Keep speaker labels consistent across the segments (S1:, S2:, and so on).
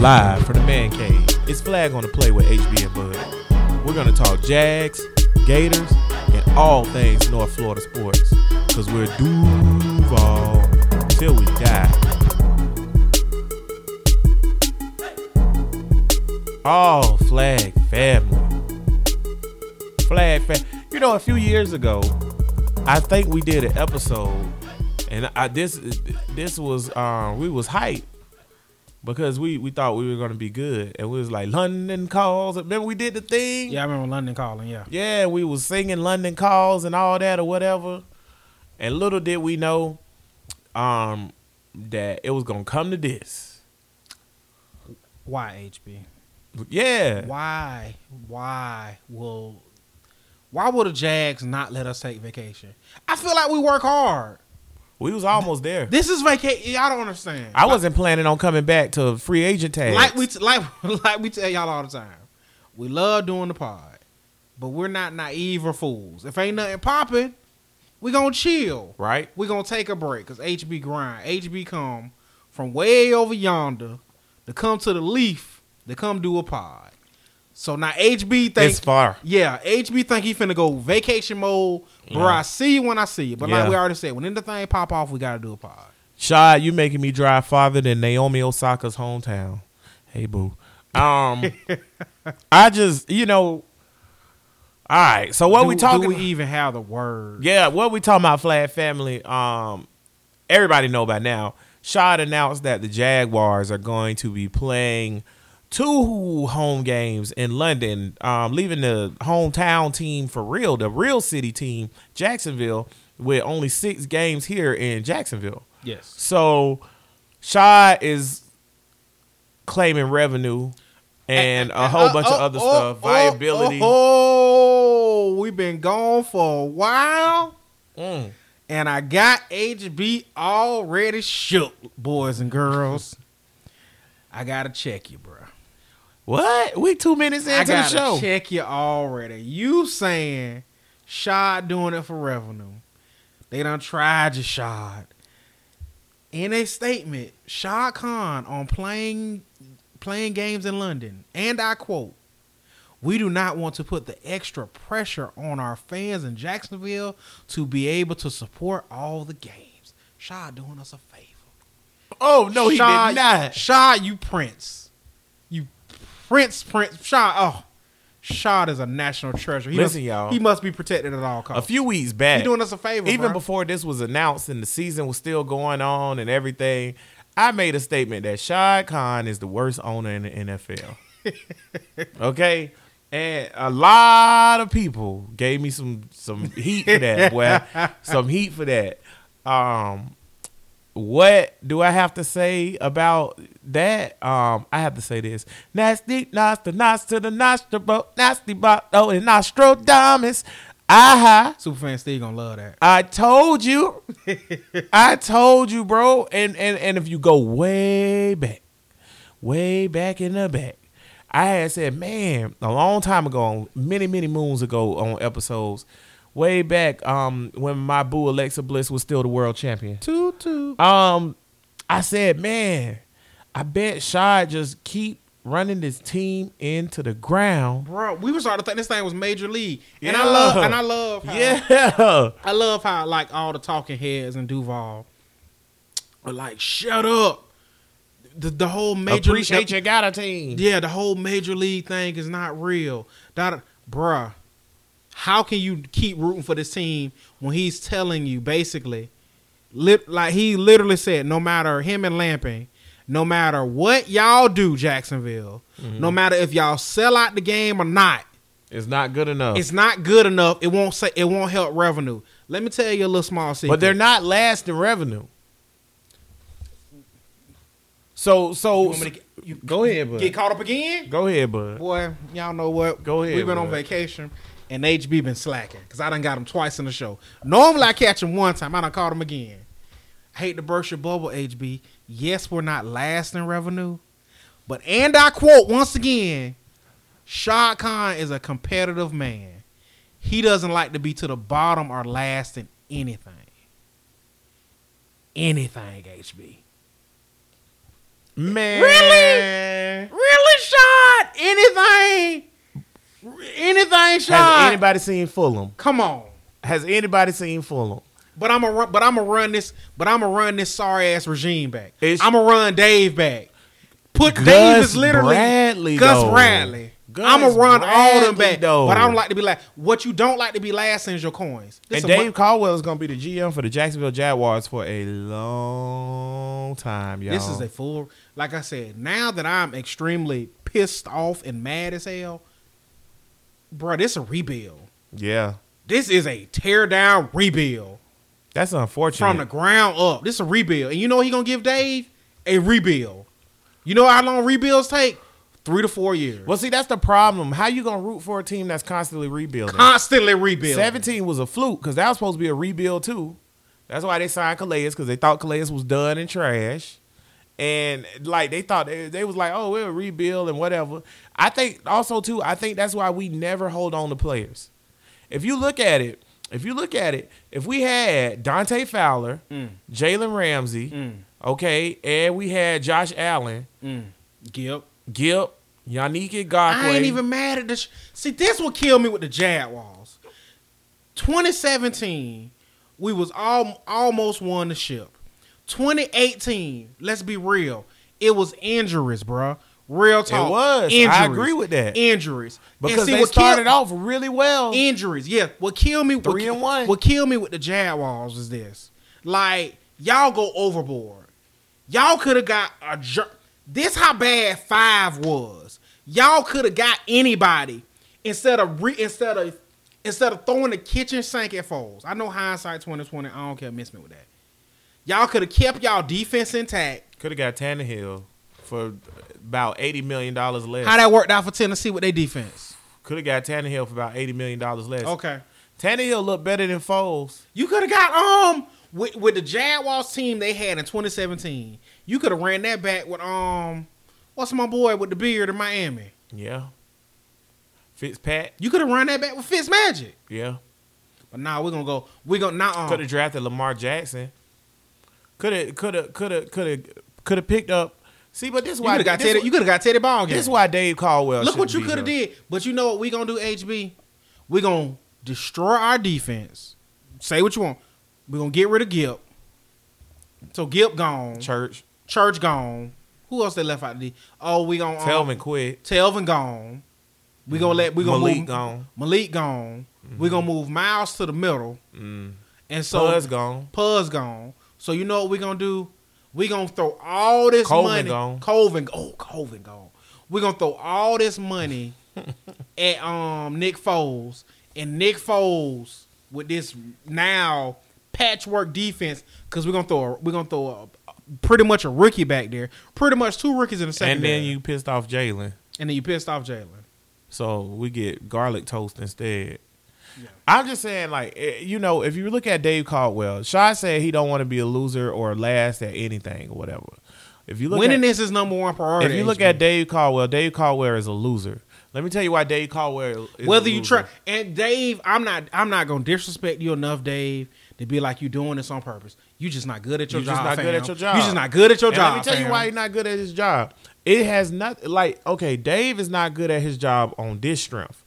S1: live from the man cave. It's Flag on the play with HB and Bud. We're gonna talk Jags, Gators, and all things North Florida sports. Cause we're Duval till we die. All Flag family. Flag fam. You know, a few years ago, I think we did an episode, and I this this was um we was hype because we we thought we were gonna be good, and we was like London calls. Remember we did the thing?
S2: Yeah, I remember London calling. Yeah.
S1: Yeah, we was singing London calls and all that or whatever. And little did we know, um, that it was gonna come to this.
S2: Why HB?
S1: Yeah.
S2: Why? Why will? Why will the Jags not let us take vacation? I feel like we work hard.
S1: We was almost there.
S2: This is vacation. I don't understand.
S1: I wasn't planning on coming back to free agent tag.
S2: like we t- like like we tell y'all all the time. We love doing the pod, but we're not naive or fools. If ain't nothing popping, we gonna chill.
S1: right?
S2: We gonna take a break because HB grind. HB come from way over yonder to come to the leaf to come do a pod. So now HB think
S1: It's far.
S2: yeah, HB think he finna go vacation mode. Bro,
S1: Yeah.
S2: I see you when I see you. But
S1: Yeah.
S2: like we already said, when anything pop off, we gotta do a pod.
S1: Shad, you making me drive farther than Naomi Osaka's hometown. Hey boo. Um I just you know all right, so what
S2: do,
S1: we talking
S2: Do we even have the word?
S1: Yeah, what we talking about, Flag Family? Um, everybody know by now. Shad announced that the Jaguars are going to be playing two home games in London, um, leaving the hometown team for real, the real city team, Jacksonville, with only six games here in Jacksonville.
S2: Yes.
S1: So Shad is claiming revenue and a whole bunch of other stuff, viability.
S2: Oh, we've been gone for a while.
S1: Mm.
S2: And I got HB already shook, boys and girls. I gotta check you, bro.
S1: What? We two minutes into the show.
S2: check you already. You saying Shad doing it for revenue. They done tried you, Shad. In a statement, Shad Khan on playing playing games in London, and I quote, we do not want to put the extra pressure on our fans in Jacksonville to be able to support all the games. Shad doing us a favor.
S1: Oh no, he
S2: Shaw,
S1: did not.
S2: Shaw, you prince. Prince, prince. Shaw, oh. Shaw is a national treasure. He
S1: Listen,
S2: must,
S1: y'all.
S2: He must be protected at all costs.
S1: A few weeks back,
S2: He doing us a favor,
S1: even
S2: bro.
S1: before this was announced and the season was still going on and everything, I made a statement that Shad Khan is the worst owner in the NFL. okay, and a lot of people gave me some some heat for that. boy, some heat for that. Um, what do I have to say about that? Um, I have to say this: nasty, nasty, nasty, to the nostril, nasty, oh, and Nostradamus. Aha!
S2: Superfan Steve gonna love that.
S1: I told you. I told you, bro. And and and if you go way back, way back in the back, I had said, man, a long time ago, many many moons ago, on episodes, way back, um, when my boo Alexa Bliss was still the world champion.
S2: Toot toot.
S1: Um, I said, man, I bet Shad just keep running this team into the ground.
S2: Bro, we were starting to think this thing was major league. And
S1: Yeah.
S2: I love and I love how,
S1: Yeah.
S2: I love how like all the talking heads and Duval are like, shut up. The the whole major
S1: Appreciate
S2: the-
S1: you got a team.
S2: Yeah, the whole major league thing is not real. That, bruh, how can you keep rooting for this team when he's telling you basically, lit, like he literally said, no matter him and Lamping, no matter what y'all do, Jacksonville, no mm-hmm. matter if y'all sell out the game or not,
S1: It's not good enough.
S2: it's not good enough. It won't say it won't help revenue. Let me tell you a little small secret.
S1: but they're not lasting revenue. So so
S2: You to you
S1: go ahead, bud.
S2: get caught up again?
S1: Go ahead, bud.
S2: Boy, y'all know what?
S1: Go ahead,
S2: We've been on vacation, and HB been slacking because I done got him twice in the show. Normally I catch him one time. I done caught him again. I hate to burst your bubble, HB. Yes, we're not last in revenue, but and I quote once again, Shad Khan is a competitive man. He doesn't like to be to the bottom or last in anything. Anything, HB.
S1: Man,
S2: Really? Really, shot anything? Anything,
S1: Has anybody seen Fulham?
S2: Come on.
S1: Has anybody seen Fulham?
S2: But I'm a run. But I'm gonna run this. But I'm gonna run this sorry ass regime back.
S1: It's-
S2: I'm gonna run Dave back. Put
S1: Gus
S2: Dave is literally
S1: Bradley,
S2: Gus
S1: though.
S2: Bradley.
S1: Gus
S2: I'm gonna run all them back.
S1: though.
S2: But I don't like to be like what you don't like to be last is your coins. This
S1: and
S2: a
S1: Dave
S2: mu-
S1: Caldwell is going to be the GM for the Jacksonville Jaguars for a long time, y'all.
S2: This is a full. Like I said, now that I'm extremely pissed off and mad as hell, bro. This a rebuild.
S1: yeah.
S2: This is a tear down rebuild
S1: That's unfortunate.
S2: from the ground up. This is a rebuild, and you know what he gonna give Dave a rebuild. You know how long rebuilds take? Three to four years.
S1: well, see, that's the problem. How you going to root for a team that's constantly rebuilding?
S2: Constantly rebuilding.
S1: 17 was a fluke because that was supposed to be a rebuild too. That's why they signed Calais because they thought Calais was done and trash. And like they thought they, they was like, oh, we'll rebuild and whatever. I think also too, I think that's why we never hold on to players. If you look at it, if you look at it, if we had Dante Fowler,
S2: Mm.
S1: Jalen Ramsey, okay, and we had Josh Allen,
S2: Gip.
S1: Gip, Yannick Ngakoue.
S2: I ain't even mad at this. See, this will kill me with the Jaguars. 2017, we was all almost won the ship. 2018, let's be real, it was injuries, bruh. Real talk.
S1: It was.
S2: Injuries, I
S1: agree with that.
S2: Injuries.
S1: Because
S2: see,
S1: they
S2: what
S1: started
S2: killed-
S1: off really well.
S2: injuries. Yeah, what killed me?
S1: Three
S2: what,
S1: and one.
S2: What killed me with the Jaguars is this: like y'all go overboard. Y'all could have got a. jer- This how bad five was. Y'all could have got anybody instead of re, instead of instead of throwing the kitchen sink at Foles. I know hindsight twenty twenty. I don't care. Miss me with that. Y'all could have kept y'all defense intact.
S1: Could have got Tannehill for about eighty million dollars less.
S2: How that worked out for Tennessee with their defense?
S1: Could have got Tannehill for about eighty million dollars less.
S2: Okay.
S1: Tannehill looked better than Foles.
S2: You could have got um with with the Jaguars team they had in 2017. You could have ran that back with um what's my boy with the beard in Miami.
S1: Yeah. Fitzpat.
S2: You could have run that back with Fitz Magic.
S1: Yeah.
S2: But now we're gonna go. We're gonna not
S1: Could
S2: um,
S1: have drafted Lamar Jackson. Could have. Could have. Could have. Could have. Could have picked up. See, but this is
S2: you
S1: why
S2: could have got Teddy. You could have got Teddy Ball.
S1: This is why Dave Caldwell.
S2: Look what you could have did. But you know what we gonna do? HB. We gonna destroy our defense. Say what you want. We gonna get rid of Gip. So Gip gone.
S1: Church.
S2: Church gone. Who else they left out of the? Oh, we gonna um,
S1: Telvin quit.
S2: Telvin gone. We gonna let we gonna
S1: Malik
S2: move,
S1: gone.
S2: Malik gone. We gonna move Myles to the middle,
S1: Mm.
S2: and so
S1: Puz gone.
S2: Puz gone. So you know what we're gonna do? We're gonna throw all this
S1: Colvin
S2: money.
S1: gone.
S2: Colvin, oh Colvin gone. We're gonna throw all this money at um Nick Foles and Nick Foles with this now patchwork defense because we're gonna throw a, we're gonna throw a, pretty much a rookie back there, pretty much two rookies in the second.
S1: And then you pissed off Jalen.
S2: and then you pissed off Jalen.
S1: So we get garlic toast instead.
S2: Yeah.
S1: I'm just saying, like, eh, you know, if you look at Dave Caldwell, Shaw said he don't want to be a loser or last at anything or whatever. If you look
S2: Winning
S1: at,
S2: is number one priority.
S1: if you look at Dave Caldwell, Dave Caldwell is a loser. Let me tell you why Dave Caldwell is
S2: whether
S1: a
S2: you try and Dave, I'm not I'm not gonna disrespect you enough, Dave, to be like you doing this on purpose. You just not good at your
S1: You
S2: job.
S1: just not good at your job.
S2: You just not good at your
S1: And
S2: job.
S1: Let me tell you
S2: fam.
S1: why he's not good at his job. It has nothing. like okay, Dave is not good at his job on this strength.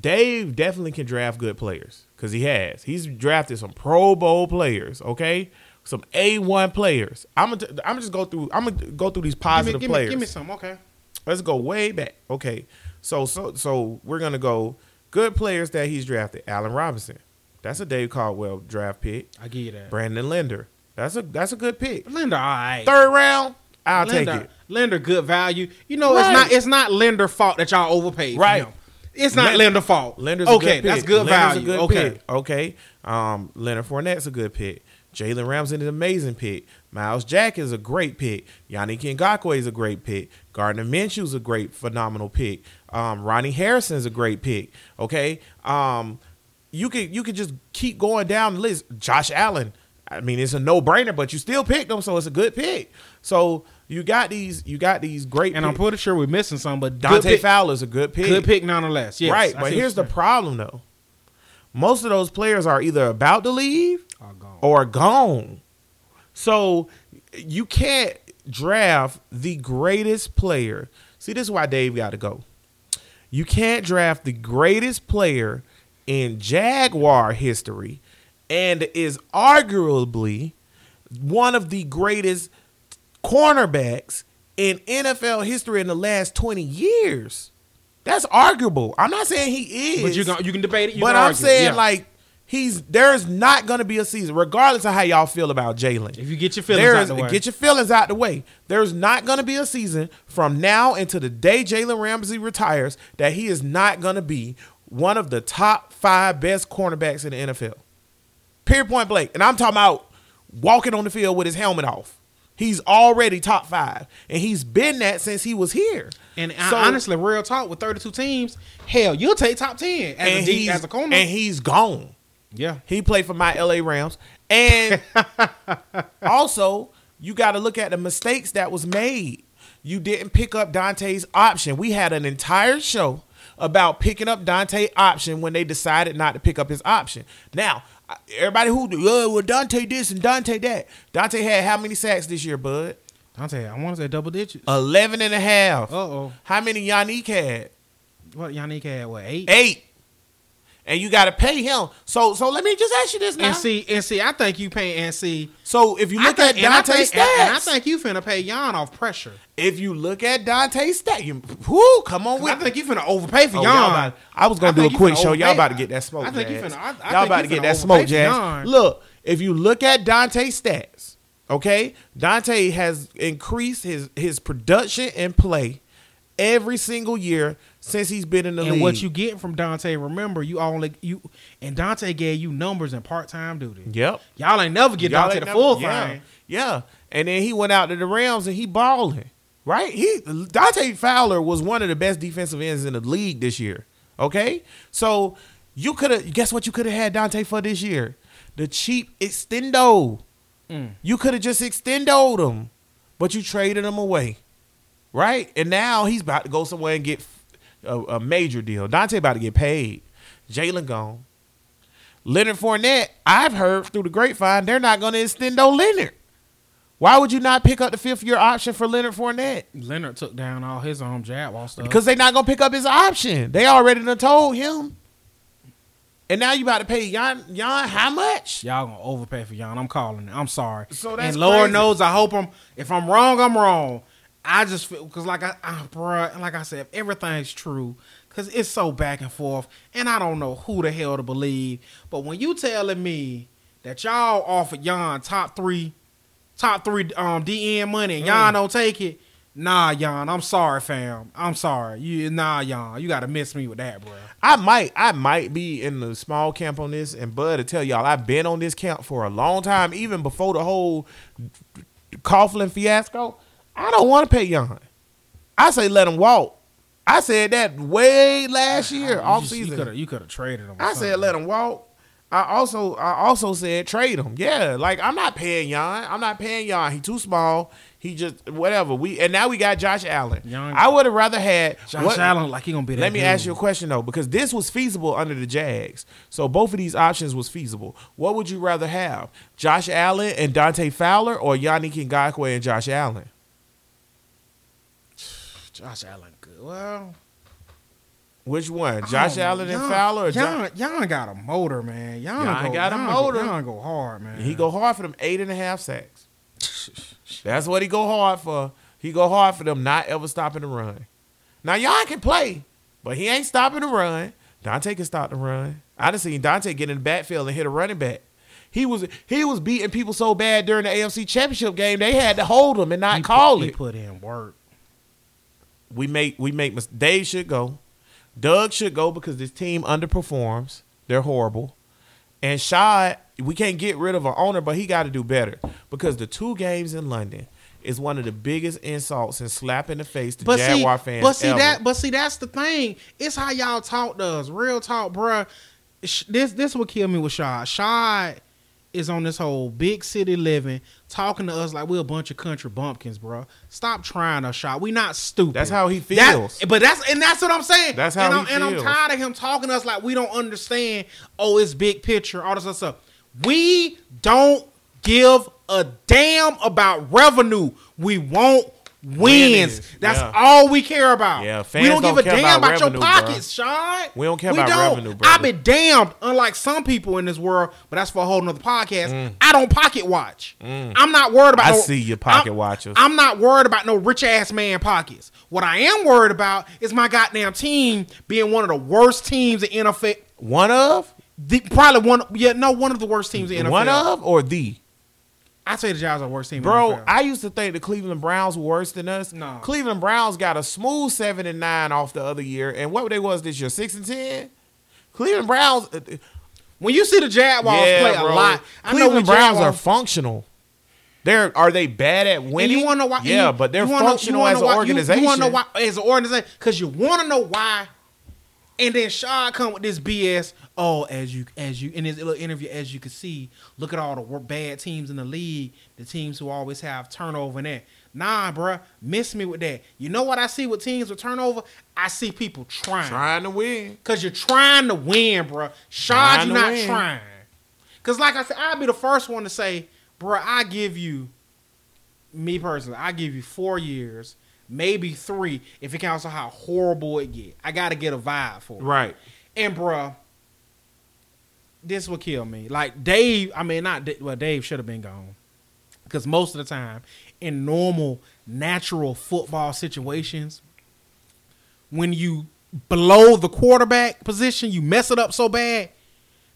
S1: Dave definitely can draft good players because he has. He's drafted some Pro Bowl players. Okay, some A one players. I'm gonna I'm gonna just go through. I'm gonna go through these
S2: Give me,
S1: positive
S2: give, me,
S1: players.
S2: give me some, okay.
S1: Let's go way back. Okay, so so so we're gonna go good players that he's drafted. Allen Robinson, that's a Dave Caldwell draft pick.
S2: I give you that.
S1: Brandon Linder, that's a that's a good pick.
S2: Lender, all right.
S1: Third round, I'll
S2: Lender,
S1: take it.
S2: Lender, good value. You know,
S1: Right.
S2: it's not it's not Lender fault that y'all overpaid.
S1: Right.
S2: It's not
S1: Lin-
S2: Lender fault.
S1: Lender's
S2: okay,
S1: a good pick.
S2: that's good
S1: Lender's
S2: value.
S1: Good
S2: okay.
S1: pick. Okay. Um, Leonard Fournette's a good pick. Jalen Ramsey is an amazing pick. Myles Jack is a great pick. Yannick Ngakoue is a great pick. Gardner Minshew's a great, phenomenal pick. Um, Ronnie Harrison's a great pick. Okay. Um, you could you could just keep going down the list. Josh Allen. I mean, it's a no brainer, but you still picked him, so it's a good pick. So you got these you got these great.
S2: And I'm pretty sure we're missing some, but
S1: Dante Fowler's a good pick.
S2: good pick nonetheless. Yes,
S1: right,
S2: I
S1: but here's the problem though. Most of those players are either about to leave
S2: gone.
S1: or gone. So you can't draft the greatest player. See, this is why Dave got to go. You can't draft the greatest player in Jaguar history and is arguably one of the greatest cornerbacks in NFL history in the last 20 years. That's arguable. I'm not saying he is.
S2: But you can you can debate it. You
S1: but I'm
S2: argue.
S1: saying
S2: Yeah.
S1: like he's there's not gonna be a season, regardless of how y'all feel about Jalen.
S2: if you get your feelings out the way,
S1: get your feelings out the way. There's not gonna be a season from now until the day Jalen Ramsey retires that he is not gonna be one of the top five best cornerbacks in the NFL. Period point blank. And I'm talking about walking on the field with his helmet off. He's already top five. And he's been that since he was here.
S2: and
S1: So-
S2: honestly, real talk with 32 teams, hell, you'll take top 10 as a D,
S1: he's,
S2: as a corner.
S1: and he's gone.
S2: yeah,
S1: He played for my LA Rams. And also, you got to look at the mistakes that was made. You didn't pick up Dante's option. We had an entire show about picking up Dante option when they decided not to pick up his option. Now, everybody who oh, well Dante this and Dante that. Dante had how many sacks this year, bud?
S2: Dante, I want to say double digits.
S1: 11 and a half.
S2: Uh oh,
S1: How many Yannick had?
S2: what Yannick had? What eight?
S1: Eight. And you got to pay him. So so let me just ask you this now.
S2: And see, and see, I think you pay and see.
S1: so if you look
S2: think,
S1: at
S2: and I
S1: Dante's
S2: think,
S1: stats,
S2: and I think you finna pay Jan off pressure.
S1: if you look at Dante's stat, you whoo, come on with
S2: I think you finna overpay for
S1: Oh, y'all about- I was gonna
S2: I
S1: do a quick show. Y'all about to get that smoke.
S2: I think you finna- I- I
S1: y'all about to get that smoke, Jazz. Look, if you look at Dante's stats, okay, Dante has increased his his production and play every single year since he's been in the
S2: and
S1: league.
S2: what you get from Dante? Remember, you only you and Dante gave you numbers and part time duty.
S1: Yep.
S2: Y'all ain't never get
S1: Y'all
S2: Dante the
S1: never-
S2: full
S1: yeah,
S2: thing.
S1: Yeah. And then he went out to the Rams and he balling. Right? He Dante Fowler was one of the best defensive ends in the league this year. Okay? So you could have guess what you could have had Dante for this year? The cheap extendo.
S2: Mm.
S1: You could have just extendoed him, but you traded him away. Right? And now he's about to go somewhere and get a, a major deal. Dante about to get paid. Jalen gone. Leonard Fournette, I've heard through the grapevine, they're not going to extendo Leonard. Why would you not pick up the fifth year option for Leonard Fournette?
S2: Leonard took down all his um, own Jaguar stuff.
S1: Because they're not going to pick up his option. They already done told him. And now you about to pay Jan, Jan how much?
S2: y'all gonna overpay for Jan. I'm calling it. I'm sorry.
S1: So that's
S2: and Lord
S1: crazy.
S2: knows, I hope I'm. If I'm wrong, I'm wrong. I just feel because, like I, I bruh, like I said, if everything's true, because it's so back and forth, and I don't know who the hell to believe. But when you telling me that y'all offered Yon top three, top three um DN money, and
S1: Mm.
S2: don't take it, nah, Yon, I'm sorry, fam. I'm sorry. You nah, Yon, You got to miss me with that, bruh.
S1: I might, I might be in the small camp on this, and Bud to tell y'all, I've been on this camp for a long time, even before the whole Coughlin fiasco. I don't want to pay Jan. I say let him walk. I said that way last ah, year,
S2: You
S1: off
S2: just-
S1: season.
S2: could have, you could have traded him.
S1: I said let him walk. I also I also said trade him. Yeah, like I'm not paying Jan. I'm not paying Jan. He too small. He just whatever. We and now we got Josh Allen.
S2: Jan-
S1: I would have rather had
S2: Josh
S1: what-
S2: Allen like he gonna be.
S1: Let me
S2: dude.
S1: ask you a question though, because this was feasible under the Jags. So both of these options was feasible. What would you rather have? Josh Allen and Dante Fowler or Yannick Ngakoue and Josh Allen?
S2: Josh Allen good. Well,
S1: Which one? Josh Allen and Fowler or Josh?
S2: Jan, Jan got a motor, man. Jan go,
S1: got a motor.
S2: Go, Jan go hard, man.
S1: He go hard for them eight and a half sacks. That's what he go hard for. He go hard for them not ever stopping the run. Now y'all can play, but he ain't stopping the run. Dante can stop the run. I done seen Dante get in the backfield and hit a running back. He was he was beating people so bad during the AFC Championship game they had to hold him and not
S2: He
S1: call
S2: put,
S1: it.
S2: He put in work.
S1: We make we make mis- Dave should go. Doug should go because this team underperforms. They're horrible. And Shad, we can't get rid of our owner, but he got to do better because the two games in London is one of the biggest insults and slap in the face to
S2: But see,
S1: Jaguar fans.
S2: but see
S1: ever.
S2: that, but see that's the thing. It's how y'all talk to us. Real talk, bruh. This this would kill me with Shad. Shad is on this whole big city living, talking to us like we're a bunch of country bumpkins, bro. Stop trying us, Shad. We not stupid.
S1: That's how he
S2: That-
S1: feels.
S2: but that's and that's what I'm saying.
S1: That's how
S2: and
S1: he
S2: I'm, And I'm tired of him talking to us like we don't understand. Oh, it's big picture, all this other stuff. We don't give a damn about revenue. We want wins. That's
S1: yeah.
S2: all we care about.
S1: Yeah,
S2: we don't give
S1: don't
S2: a damn
S1: about
S2: your
S1: revenue, bruh.
S2: pockets, Sean.
S1: We don't care about revenue,
S2: I
S1: brother.
S2: be damned. Unlike some people in this world, but that's for a whole nother podcast. I don't pocket watch. I'm not worried about.
S1: Mm. I
S2: no-
S1: see your pocket
S2: I'm-
S1: watchers.
S2: I'm not worried about no rich ass man pockets. What I am worried about is my goddamn team being one of the worst teams in NFL.
S1: One of,
S2: The, probably one, yeah, no, one of the worst teams in NFL.
S1: one of, or the.
S2: I say the Giants are worst team,
S1: Bro. I used to think the Cleveland Browns were worse than us.
S2: No.
S1: Cleveland Browns got a smooth seven and nine off the other year, and what they was this year, six and ten. Cleveland Browns, uh,
S2: when you see the Jaguars
S1: yeah,
S2: play
S1: bro.
S2: a lot, I know
S1: Cleveland Browns are functional. They're are they bad at winning?
S2: you want to know why?
S1: Yeah,
S2: you-
S1: but they're
S2: wanna know-
S1: functional
S2: you wanna
S1: as
S2: know
S1: an organization.
S2: You, want to know why as an organization? Because you want to know why. And then Shaw come with this BS. Oh, as you as you in his little interview, as you can see, look at all the bad teams in the league, the teams who always have turnover in there. Nah, bruh, miss me with that. You know what I see with teams with turnover? I see people trying.
S1: Trying to win.
S2: Cause you're trying to win, bruh. Shaw, you
S1: to
S2: not
S1: win.
S2: trying. Cause like I said, I'll be the first one to say, bruh, I give you, me personally, I give you four years, maybe three, if it counts on how horrible it get. I gotta get a vibe for it.
S1: Right.
S2: And bruh, this will kill me. Like Dave, I mean not well, Dave should have been gone. Because most of the time, in normal, natural football situations, when you below the quarterback position, you mess it up so bad,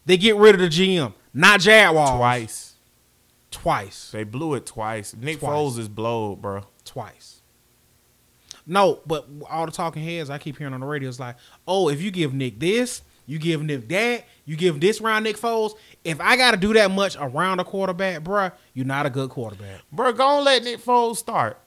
S2: they get rid of the GM. Not Jaguars.
S1: Twice.
S2: Twice.
S1: They blew it twice. Nick
S2: Twice.
S1: Foles is blowed, bro.
S2: Twice. No, but all the talking heads I keep hearing on the radio is like, oh, if you give Nick this, you give Nick that, you give this round Nick Foles. If I got to do that much around a quarterback, bruh, you're not a good quarterback.
S1: Bro, go and let Nick Foles start.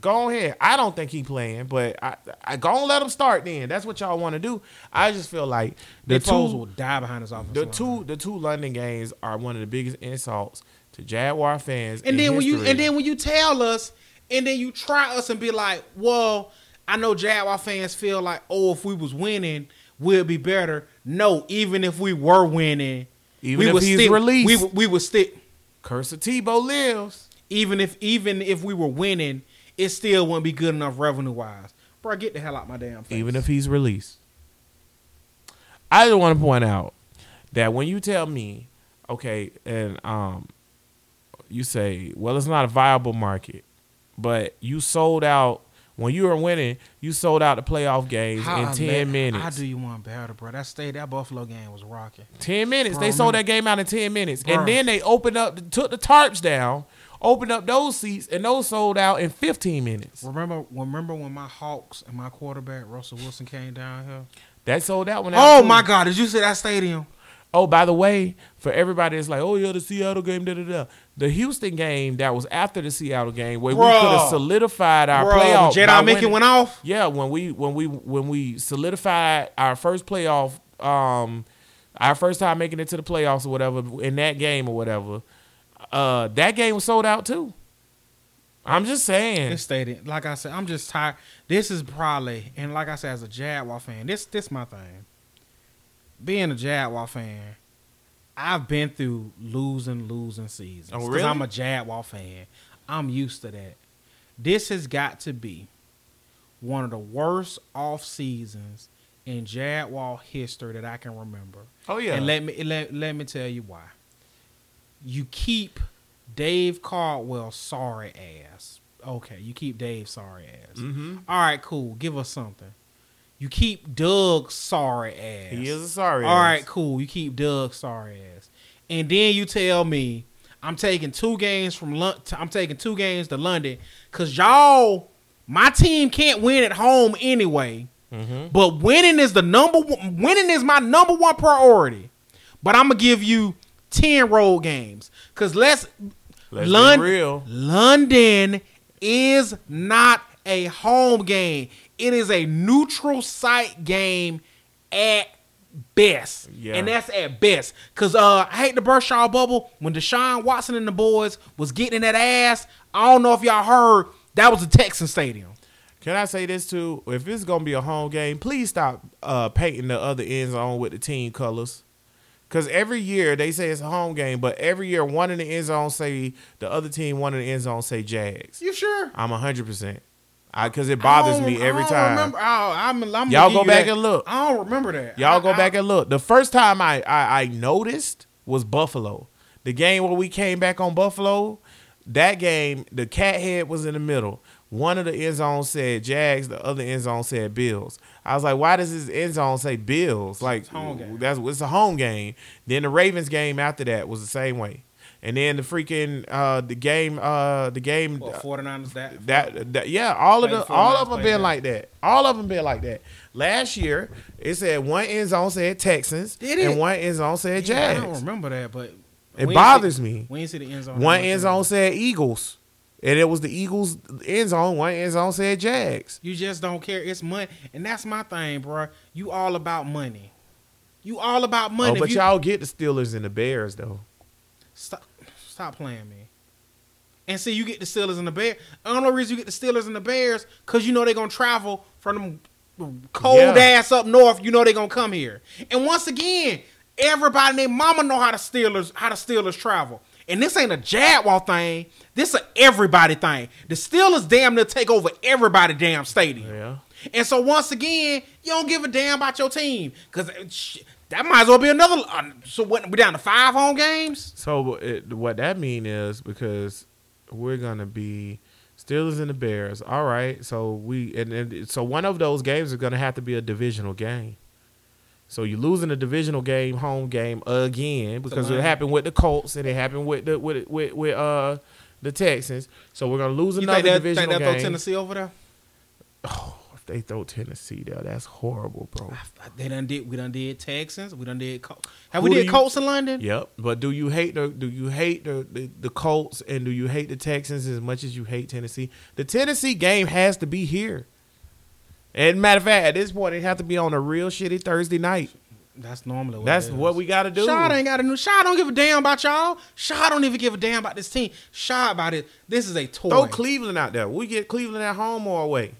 S1: Go ahead. I don't think he playing, but I, I go and let him start. Then that's what y'all want to do. I just feel like the
S2: Nick
S1: two,
S2: Foles will die behind his offensive
S1: the
S2: line.
S1: two, the two London games are one of the biggest insults to Jaguar fans.
S2: and then when you and then when you tell us, and then you try us and be like, well, I know Jaguar fans feel like, oh, if we was winning, we'd be better. No, even if we were winning,
S1: Even
S2: we
S1: if
S2: would
S1: he's
S2: still,
S1: released.
S2: we would- we would stick.
S1: Curse of Tebow lives.
S2: even if even if we were winning, it still wouldn't be good enough revenue wise. Bro, get the hell out my damn face.
S1: even if he's released. I just want to point out that when you tell me, okay, and um, you say, well, it's not a viable market, but you sold out when you were winning. You sold out the playoff games
S2: How
S1: in ten
S2: let-
S1: minutes.
S2: I do you one better, bro. That stay that Buffalo game was rocking.
S1: Ten minutes.
S2: Bro,
S1: they sold
S2: man.
S1: that game out in ten minutes,
S2: Bro.
S1: and then they opened up, took the tarps down, opened up those seats, and those sold out in fifteen minutes.
S2: Remember remember when my Hawks and my quarterback Russell Wilson came down here?
S1: That sold out when.
S2: Oh my god, did you see that stadium?
S1: Oh, by the way, for everybody that's like, oh yeah, the Seattle game, da da da. The Houston game that was after the Seattle game, where we could have solidified our
S2: Bro,
S1: playoff.
S2: Jedi Mickey went off.
S1: Yeah, when we when we when we solidified our first playoff, um, our first time making it to the playoffs or whatever in that game or whatever, uh, that game was sold out too. I'm just saying.
S2: This stadium, like I said, I'm just tired. This is probably, and like I said, as a Jaguar fan, this this my thing. Being a Jaguar fan, I've been through losing, losing seasons.
S1: Oh, really?
S2: I'm a Jaguar fan. I'm used to that. This has got to be one of the worst off seasons in Jaguar history that I can remember.
S1: oh yeah.
S2: And let me let, let me tell you why. You keep Dave Caldwell sorry ass. Okay, you keep Dave sorry ass.
S1: mm-hmm.
S2: All right, cool. Give us something. You keep Doug sorry ass.
S1: He is a sorry.
S2: All
S1: ass.
S2: right, cool. You keep Doug sorry ass. And then you tell me I'm taking two games from Lon- I'm taking two games to London cuz y'all my team can't win at home anyway.
S1: Mhm.
S2: But winning is the number one, winning is my number one priority. But I'm gonna give you 10 road games cuz let's
S1: Let's
S2: Lon-
S1: be real.
S2: London is not a home game. It is a neutral site game at best.
S1: Yeah.
S2: And that's at best. Cause uh I hate to burst y'all bubble. When Deshaun Watson and the boys was getting in that ass, I don't know if y'all heard that was a Texan stadium.
S1: Can I say this too? If it's gonna be a home game, please stop uh, painting the other end zone with the team colors. Because every year they say it's a home game, but every year one in the end zone say the other team, one in the end zone say Jags.
S2: You sure?
S1: I'm hundred percent. Because it bothers me every
S2: I
S1: time.
S2: Remember, oh, I'm, I'm
S1: Y'all go back
S2: that.
S1: and look.
S2: I don't remember that.
S1: Y'all
S2: I-
S1: go
S2: I-
S1: back and look. The first time I, I I noticed was Buffalo. The game where we came back on Buffalo, that game, the cat head was in the middle. One of the end zones said Jags, the other end zone said Bills. I was like, why does this end zone say Bills? Like that's it's a home game. Then the Ravens game after that was the same way. And then the freaking uh the game uh the game
S2: Well, 49ers that.
S1: that, that yeah, all of the all of them been
S2: that.
S1: like that. All of them been like that. Last year, it said one end zone said Texans,
S2: Did
S1: and one end zone said
S2: Yeah, I don't remember that, but
S1: It bothers
S2: see-
S1: me.
S2: We ain't see the end zone.
S1: One end zone said Eagles, and it was the Eagles end zone. One end zone said Jags.
S2: You just don't care. It's money, and that's my thing, bro. You all about money. You all about money.
S1: Oh, but
S2: you-
S1: y'all get the Steelers and the Bears though.
S2: Stop, stop playing me. And see, you get the Steelers and the Bears. The only reason you get the Steelers and the Bears, cause you know they're gonna travel from them cold
S1: Yeah.
S2: ass up north. You know they're gonna come here. And once again, everybody and their mama know how the Steelers how the Steelers travel. And this ain't a Jaguar thing. This a everybody thing. The Steelers damn near take over everybody damn stadium.
S1: Yeah.
S2: And so once again, you don't give a damn about your team because that might as well be another. Uh, so what? We're down to five home games.
S1: So it, what that mean is because we're gonna be Steelers and the Bears. All right. So we and, and so one of those games is gonna have to be a divisional game. So you're losing a divisional game, home game again because it happened with the Colts and it happened with the with with with uh the Texans. So we're gonna lose
S2: You
S1: another
S2: think that,
S1: divisional
S2: think that throw
S1: game.
S2: Tennessee over there?
S1: if they throw Tennessee there, that's horrible, bro.
S2: They done did. We done did Texans. We done did. Col- Have
S1: Who
S2: we did
S1: you-
S2: Colts in London?
S1: Yep. But do you hate the do you hate the, the the Colts and do you hate the Texans as much as you hate Tennessee? The Tennessee game has to be here. And matter of fact, at this point, it have to be on a real shitty Thursday night.
S2: That's normally what
S1: That's what we got to do.
S2: Shaw ain't got a new. Shaw don't give a damn about y'all. Shaw don't even give a damn about this team. Shaw about it. This is a toy.
S1: Throw Cleveland out there. We get Cleveland at home or away.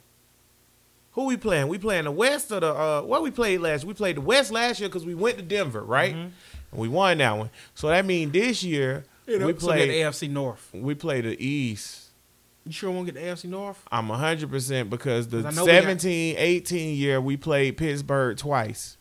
S1: Who we playing? We playing the West or the uh? What we played last? We played the West last year because we went to Denver, right? And we won that one. So that means this year
S2: You know,
S1: we
S2: so
S1: play
S2: the AFC North.
S1: we play the East.
S2: You sure won't get the AFC North?
S1: I'm 100% because the
S2: I know we got-
S1: 17 18 year we played Pittsburgh twice.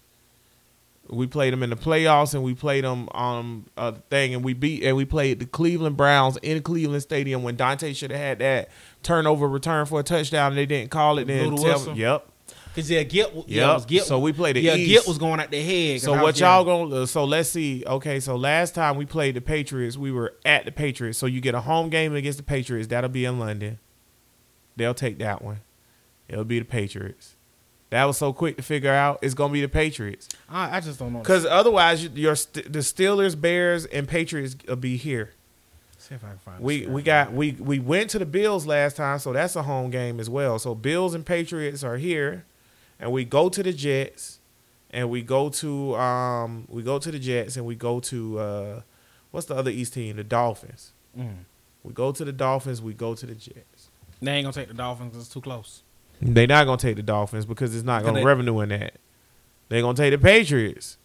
S1: We played them in the playoffs and we played them on a thing and we beat and we played the Cleveland Browns in Cleveland Stadium when Dante should have had that turnover return for a touchdown and they didn't call it. Then tell-
S2: whistle?
S1: yep.
S2: Cause yeah, get yeah,
S1: Yep.
S2: it was.
S1: So we played the
S2: yeah,
S1: East.
S2: get was going at the head.
S1: So what y'all
S2: yeah.
S1: gonna? Uh, so let's see. Okay, so last time we played the Patriots, we were at the Patriots. So you get a home game against the Patriots. That'll be in London. They'll take that one. It'll be the Patriots. That was so quick to figure out. It's gonna be the Patriots
S2: I, I just don't know.
S1: because otherwise, you- your the Steelers, Bears, and Patriots will be here.
S2: See if I can find.
S1: We we got we we went to the Bills last time, so that's a home game as well. So Bills and Patriots are here, and we go to the Jets, and we go to um we go to the Jets, and we go to uh what's the other East team? The Dolphins.
S2: Mm.
S1: We go to the Dolphins. We go to the Jets.
S2: They ain't gonna take the Dolphins it's too close.
S1: They're not gonna take the Dolphins because it's not gonna
S2: they-
S1: revenue in that. They're gonna take the Patriots,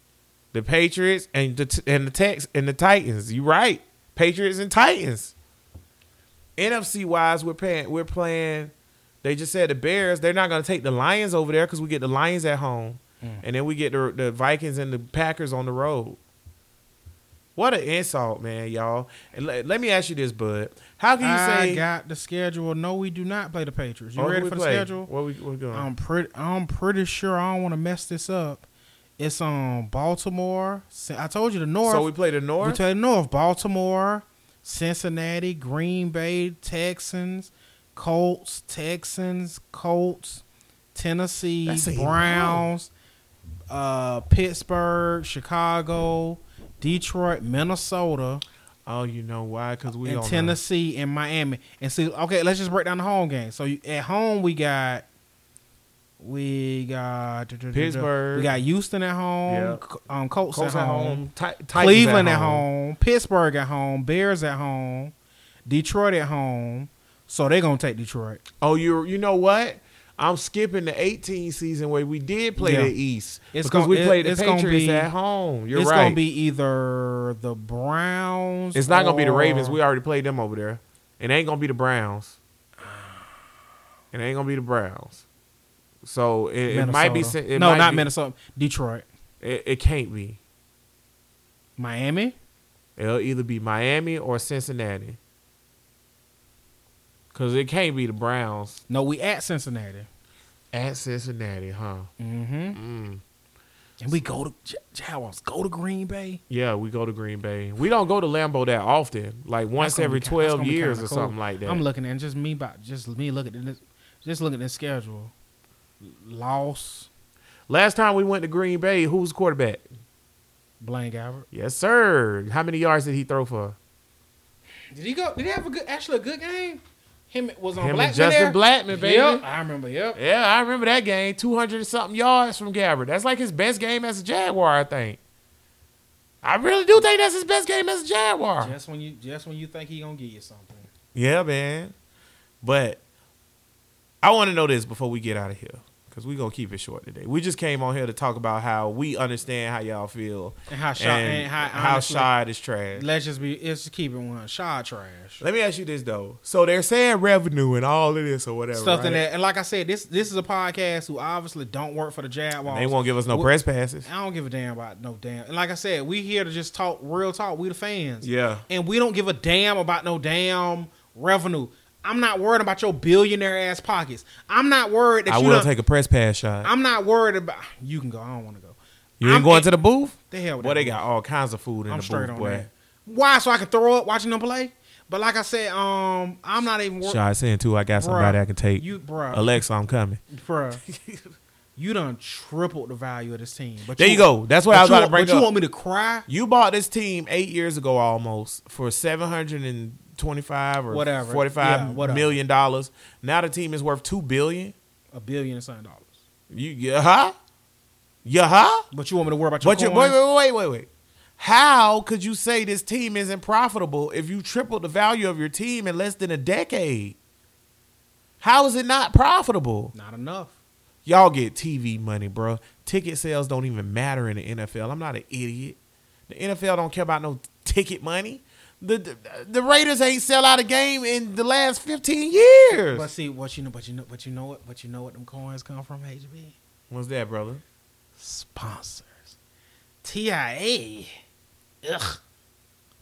S1: the Patriots, and the and the Tex and the Titans. You right, Patriots and Titans. NFC wise, we're paying. We're playing. They just said the Bears. They're not gonna take the Lions over there because we get the Lions at home,
S2: Mm.
S1: and then we get the the Vikings and the Packers on the road. What an insult, man, y'all. And let, let me ask you this, Bud. How can you
S2: I
S1: say?
S2: I got the schedule. No, we do not play the Patriots. You
S1: Oh,
S2: ready for the schedule?
S1: What we what we doing?
S2: I'm pretty. I'm pretty sure I don't want to mess this up. It's on Baltimore. I told you the North.
S1: so we play the North.
S2: We you the North. Baltimore, Cincinnati, Green Bay, Texans, Colts, Texans, Colts, Tennessee,
S1: That's
S2: Browns, uh, Pittsburgh, Chicago, Detroit, Minnesota,
S1: Oh, you know why? Because we
S2: and
S1: on the-
S2: Tennessee and Miami. And see, okay, let's just break down the home game. So you, at home we got we got
S1: Pittsburgh.
S2: We got Houston at home. C- Um, Colts,
S1: Colts
S2: at
S1: at
S2: home.
S1: home, Ti- Titans
S2: Cleveland at home. Pittsburgh at home, Bears at home, Detroit at home. So they're gonna take Detroit.
S1: Oh, you you know what? I'm skipping the 18 season where we did play
S2: Yeah.
S1: the East
S2: It's
S1: because
S2: gon-
S1: we
S2: it-
S1: played the
S2: it's gonna
S1: Patriots
S2: be-
S1: at home. You're
S2: it's
S1: right.
S2: gonna be either the Browns.
S1: it's not gonna be the Ravens. We already played them over there. It ain't gonna be the Browns. It ain't gonna be the Browns. So it, it might be. It
S2: no,
S1: might
S2: not
S1: be-
S2: Minnesota. Detroit,
S1: It, it can't be.
S2: Miami.
S1: It'll either be Miami or Cincinnati. Cause it can't be the Browns
S2: No, we at Cincinnati.
S1: at Cincinnati, huh?
S2: Mm-hmm.
S1: Mm.
S2: And we go to Jaguars. Go to Green Bay.
S1: Yeah, we go to Green Bay. We don't go to Lambeau that often, like once every twelve years or
S2: cool.
S1: something like that.
S2: I'm looking at just me about just me looking at this, just looking at this schedule. Loss,
S1: Last time we went to Green Bay, who was quarterback?
S2: Blaine Gabbert.
S1: Yes, sir. How many yards did he throw for?
S2: Did he go? Did he have a good, actually a good game? Him was on
S1: Him
S2: Blackmon
S1: and Justin
S2: there?
S1: Blackmon, baby.
S2: Yep, I remember. Yep.
S1: Yeah, I remember that game. Two hundred and something yards from Gabbert. That's like his best game as a Jaguar, I think. I really do think that's his best game as a Jaguar.
S2: Just when you, just when you think he gonna give you something.
S1: Yeah, man. But I want to know this before we get out of here. Because we're going to keep it short today. We just came on here to talk about how we understand how y'all feel.
S2: And how shy
S1: and,
S2: and, how,
S1: how
S2: honestly,
S1: Shad is trash.
S2: Let's just be. Let's just keep it one. Shot trash.
S1: Let me ask you this, though. So they're saying revenue and all of this or whatever.
S2: Stuff
S1: right?
S2: that, and like I said, this this is a podcast who obviously don't work for the Jaguars.
S1: They won't give us no
S2: We-
S1: press passes.
S2: I don't give a damn about no damn. And like I said, we here to just talk real talk. We the fans.
S1: Yeah.
S2: And we don't give a damn about no damn revenue. I'm not worried about your billionaire ass pockets. I'm not worried that
S1: I
S2: you
S1: will take a press pass shot.
S2: I'm not worried about. You can go. I don't want to go.
S1: you ain't
S2: I'm-
S1: going to the booth?
S2: The hell with
S1: Boy, they got all kinds of food in
S2: I'm
S1: the
S2: straight
S1: booth,
S2: on
S1: boy.
S2: that. Why? So I can throw up watching them play. But like I said, um, I'm not even worried.
S1: Shot saying, too, I got somebody I can take.
S2: You, bruh,
S1: Alexa, I'm coming.
S2: bruh. you done tripled the value of this team. But
S1: There you go. That's what I was
S2: you
S1: about to bring
S2: But you want me to cry?
S1: You bought this team eight years ago almost for seven hundred and twenty-five or
S2: Whatever.
S1: forty-five
S2: Yeah, whatever.
S1: million dollars. Now the team is worth two billion.
S2: A billion and something dollars.
S1: You yeah huh? Yeah huh?
S2: But you want me to worry about your
S1: But you wait wait wait wait wait. How could you say this team isn't profitable if you tripled the value of your team in less than a decade? How is it not profitable?
S2: Not enough.
S1: Y'all get TV money, bro. Ticket sales don't even matter in the NFL. I'm not an idiot. The NFL don't care about no ticket money. The, the the Raiders ain't sell out a game in the last 15 years.
S2: But see, what you know, but you know, but you know what, but you know what them coins come from, HB?
S1: What's that, brother?
S2: Sponsors. TIA. Ugh.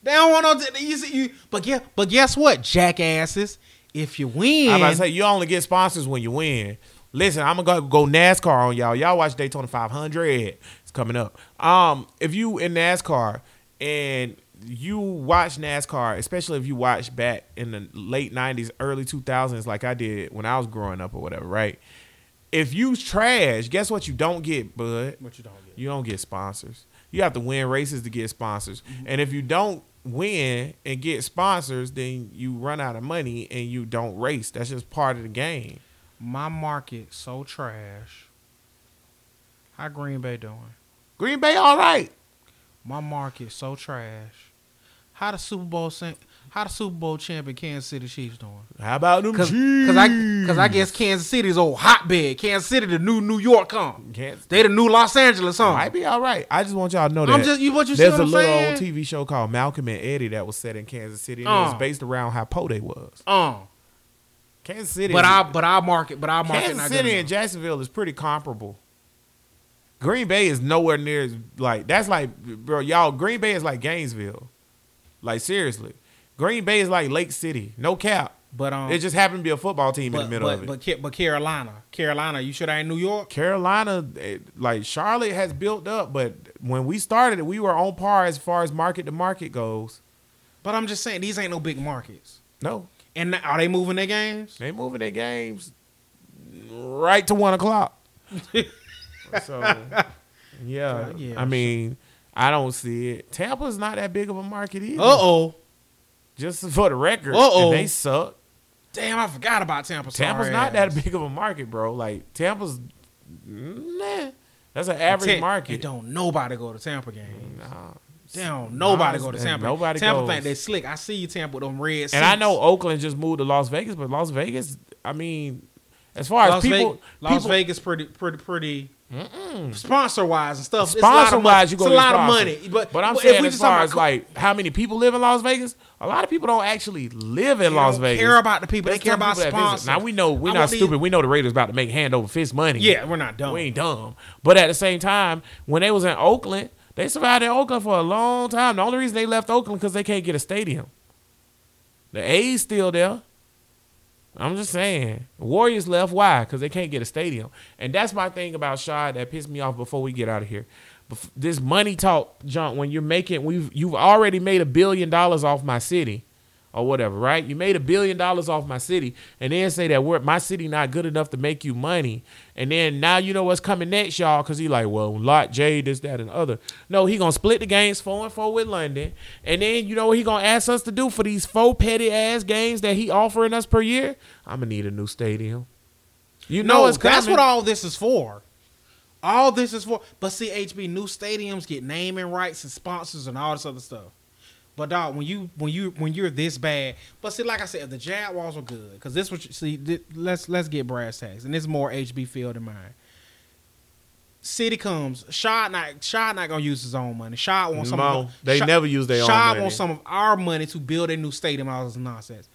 S2: They don't want no. t- You see, you, but guess, but guess what, jackasses? If you win,
S1: I'm about to say you only get sponsors when you win. Listen, I'm gonna go, go NASCAR on y'all. Y'all watch Daytona 500. It's coming up. Um, if you in NASCAR and you watch NASCAR, especially if you watch back in the late 90s, early 2000s, like I did when I was growing up or whatever, right? If you trash, guess what you don't get, bud?
S2: what you don't get.
S1: You don't get sponsors. You have to win races to get sponsors. Mm-hmm. And if you don't win and get sponsors, then you run out of money and you don't race. That's just part of the game.
S2: My market so trash. How Green Bay doing?
S1: Green Bay, all right.
S2: My market so trash. How the Super Bowl how the Super Bowl champion Kansas City Chiefs doing?
S1: How about them
S2: Cause,
S1: Chiefs?
S2: cause I I guess Kansas City's old hotbed. Kansas City the new New York come.
S1: Kansas
S2: They the new Los Angeles huh?
S1: might be all right. I just want y'all to know that.
S2: I'm just you what you
S1: There's
S2: what
S1: a little
S2: saying?
S1: old TV show called Malcolm and Eddie that was set in Kansas City, and it
S2: Uh.
S1: was based around how po they was.
S2: Uh,
S1: Kansas City,
S2: but I but our market but our market
S1: Kansas City and. Jacksonville is pretty comparable. Green Bay is nowhere near as like that's like bro, y'all. Green Bay is like Gainesville, like seriously. Green Bay is like Lake City, no cap.
S2: But um,
S1: It just happened to be a football team in the middle
S2: but,
S1: of it.
S2: but, but Carolina, Carolina, you should that in New York?
S1: Carolina, eh, like Charlotte, has built up, but when we started, we were on par as far as market to market goes.
S2: But I'm just saying these ain't no big markets.
S1: No,
S2: And are they moving their games?
S1: they moving their games right to one o'clock. so, yeah,
S2: Yeah,
S1: I mean, I don't see it. Tampa's not that big of a market either.
S2: Uh oh.
S1: Just for the record,
S2: Uh-oh.
S1: they suck.
S2: Damn, I forgot about Tampa.
S1: Tampa's
S2: sorry
S1: not
S2: ass.
S1: that big of a market, bro. Like Tampa's, nah, that's an average
S2: Ta-
S1: market.
S2: It don't nobody go to Tampa games.
S1: Nah.
S2: Damn, nobody
S1: Nah,
S2: go to Tampa.
S1: nobody
S2: Tampa
S1: goes.
S2: think they slick. I see you Tampa with them red.
S1: And I know Oakland just moved to Las Vegas, but Las Vegas, I mean, As far as
S2: Las,
S1: people,
S2: Vegas, Las
S1: people,
S2: Vegas, pretty, pretty, pretty. Sponsor wise and stuff. It's
S1: sponsor wise, you
S2: It's
S1: go
S2: a lot of money. But
S1: but I'm
S2: if
S1: saying
S2: we
S1: as
S2: just
S1: far
S2: about
S1: as like how many people live in Las Vegas, a lot of people don't actually live in Las Vegas.
S2: care about the people. They care about sponsors.
S1: Now we know we're
S2: I
S1: not
S2: these-
S1: stupid. We know the Raiders about to make hand over fist money.
S2: Yeah, we're not dumb.
S1: we ain't dumb. But at the same time, when they was in Oakland, they survived in Oakland for a long time. The only reason they left Oakland because they can't get a stadium. The A's still there. I'm just saying. Warriors left. Why? Because they can't get a stadium. And that's my thing about Shad that pissed me off before we get out of here. This money talk junk when you're making we've you've already made a billion dollars off my city or whatever, right? You made a billion dollars off my city and then say that we're, my city not good enough to make you money. And then now you know what's coming next, y'all, because he like, well, Lot J, this, that, and other. No, he gonna split the games four and four with London. And then you know what he gonna ask us to do for these four petty ass games that he offering us per year? I'm gonna need a new stadium. You know
S2: No,
S1: it's coming.
S2: that's what all this is for. All this is for. But see, HB new stadiums get naming rights and sponsors and all this other stuff. But dog, when you when you when you're this bad, but see, like I said, if the Jaguars were good, because this was see, let's let's get brass tacks, and this is more HB field than mine. City comes, Shad not Shad not gonna use his own money. Shad wants some.
S1: No,
S2: of,
S1: they
S2: Shad-
S1: never use their own
S2: Shad wants some of our money to build a new stadium. All this nonsense.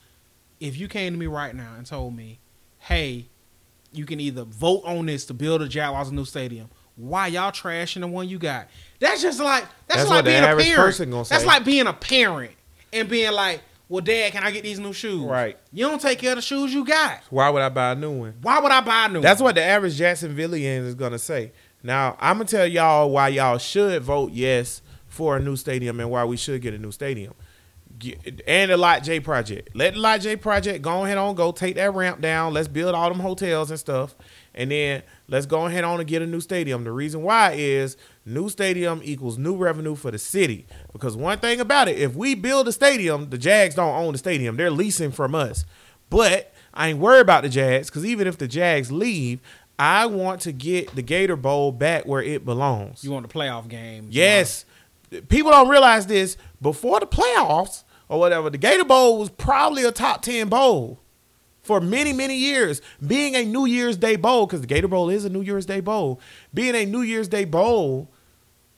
S2: If you came to me right now and told me, "Hey, you can either vote on this to build a Jaguars a new stadium," why y'all trashing the one you got? That's just like that's,
S1: That's
S2: like being a parent. That's like being a parent and being like, "Well, Dad, can I get these new shoes?"
S1: Right.
S2: You don't take care of the shoes you got.
S1: Why would I buy a new one?
S2: Why would I buy a new?
S1: That's
S2: one?
S1: what the average Jacksonvillian is gonna say. Now I'm gonna tell y'all why y'all should vote yes for a new stadium and why we should get a new stadium. And the Lot J project. Let the Lot J project go ahead on go take that ramp down. Let's build all them hotels and stuff, and then let's go ahead on and get a new stadium. The reason why is new stadium equals new revenue for the city. Because one thing about it, if we build a stadium, the Jags don't own the stadium; they're leasing from us. But I ain't worried about the Jags because even if the Jags leave, I want to get the Gator Bowl back where it belongs.
S2: you want the playoff game.
S1: Yes. People don't realize this. Before the playoffs or whatever, the Gator Bowl was probably a top 10 bowl for many, many years. Being a New Year's Day bowl, because the Gator Bowl is a New Year's Day bowl, being a New Year's Day bowl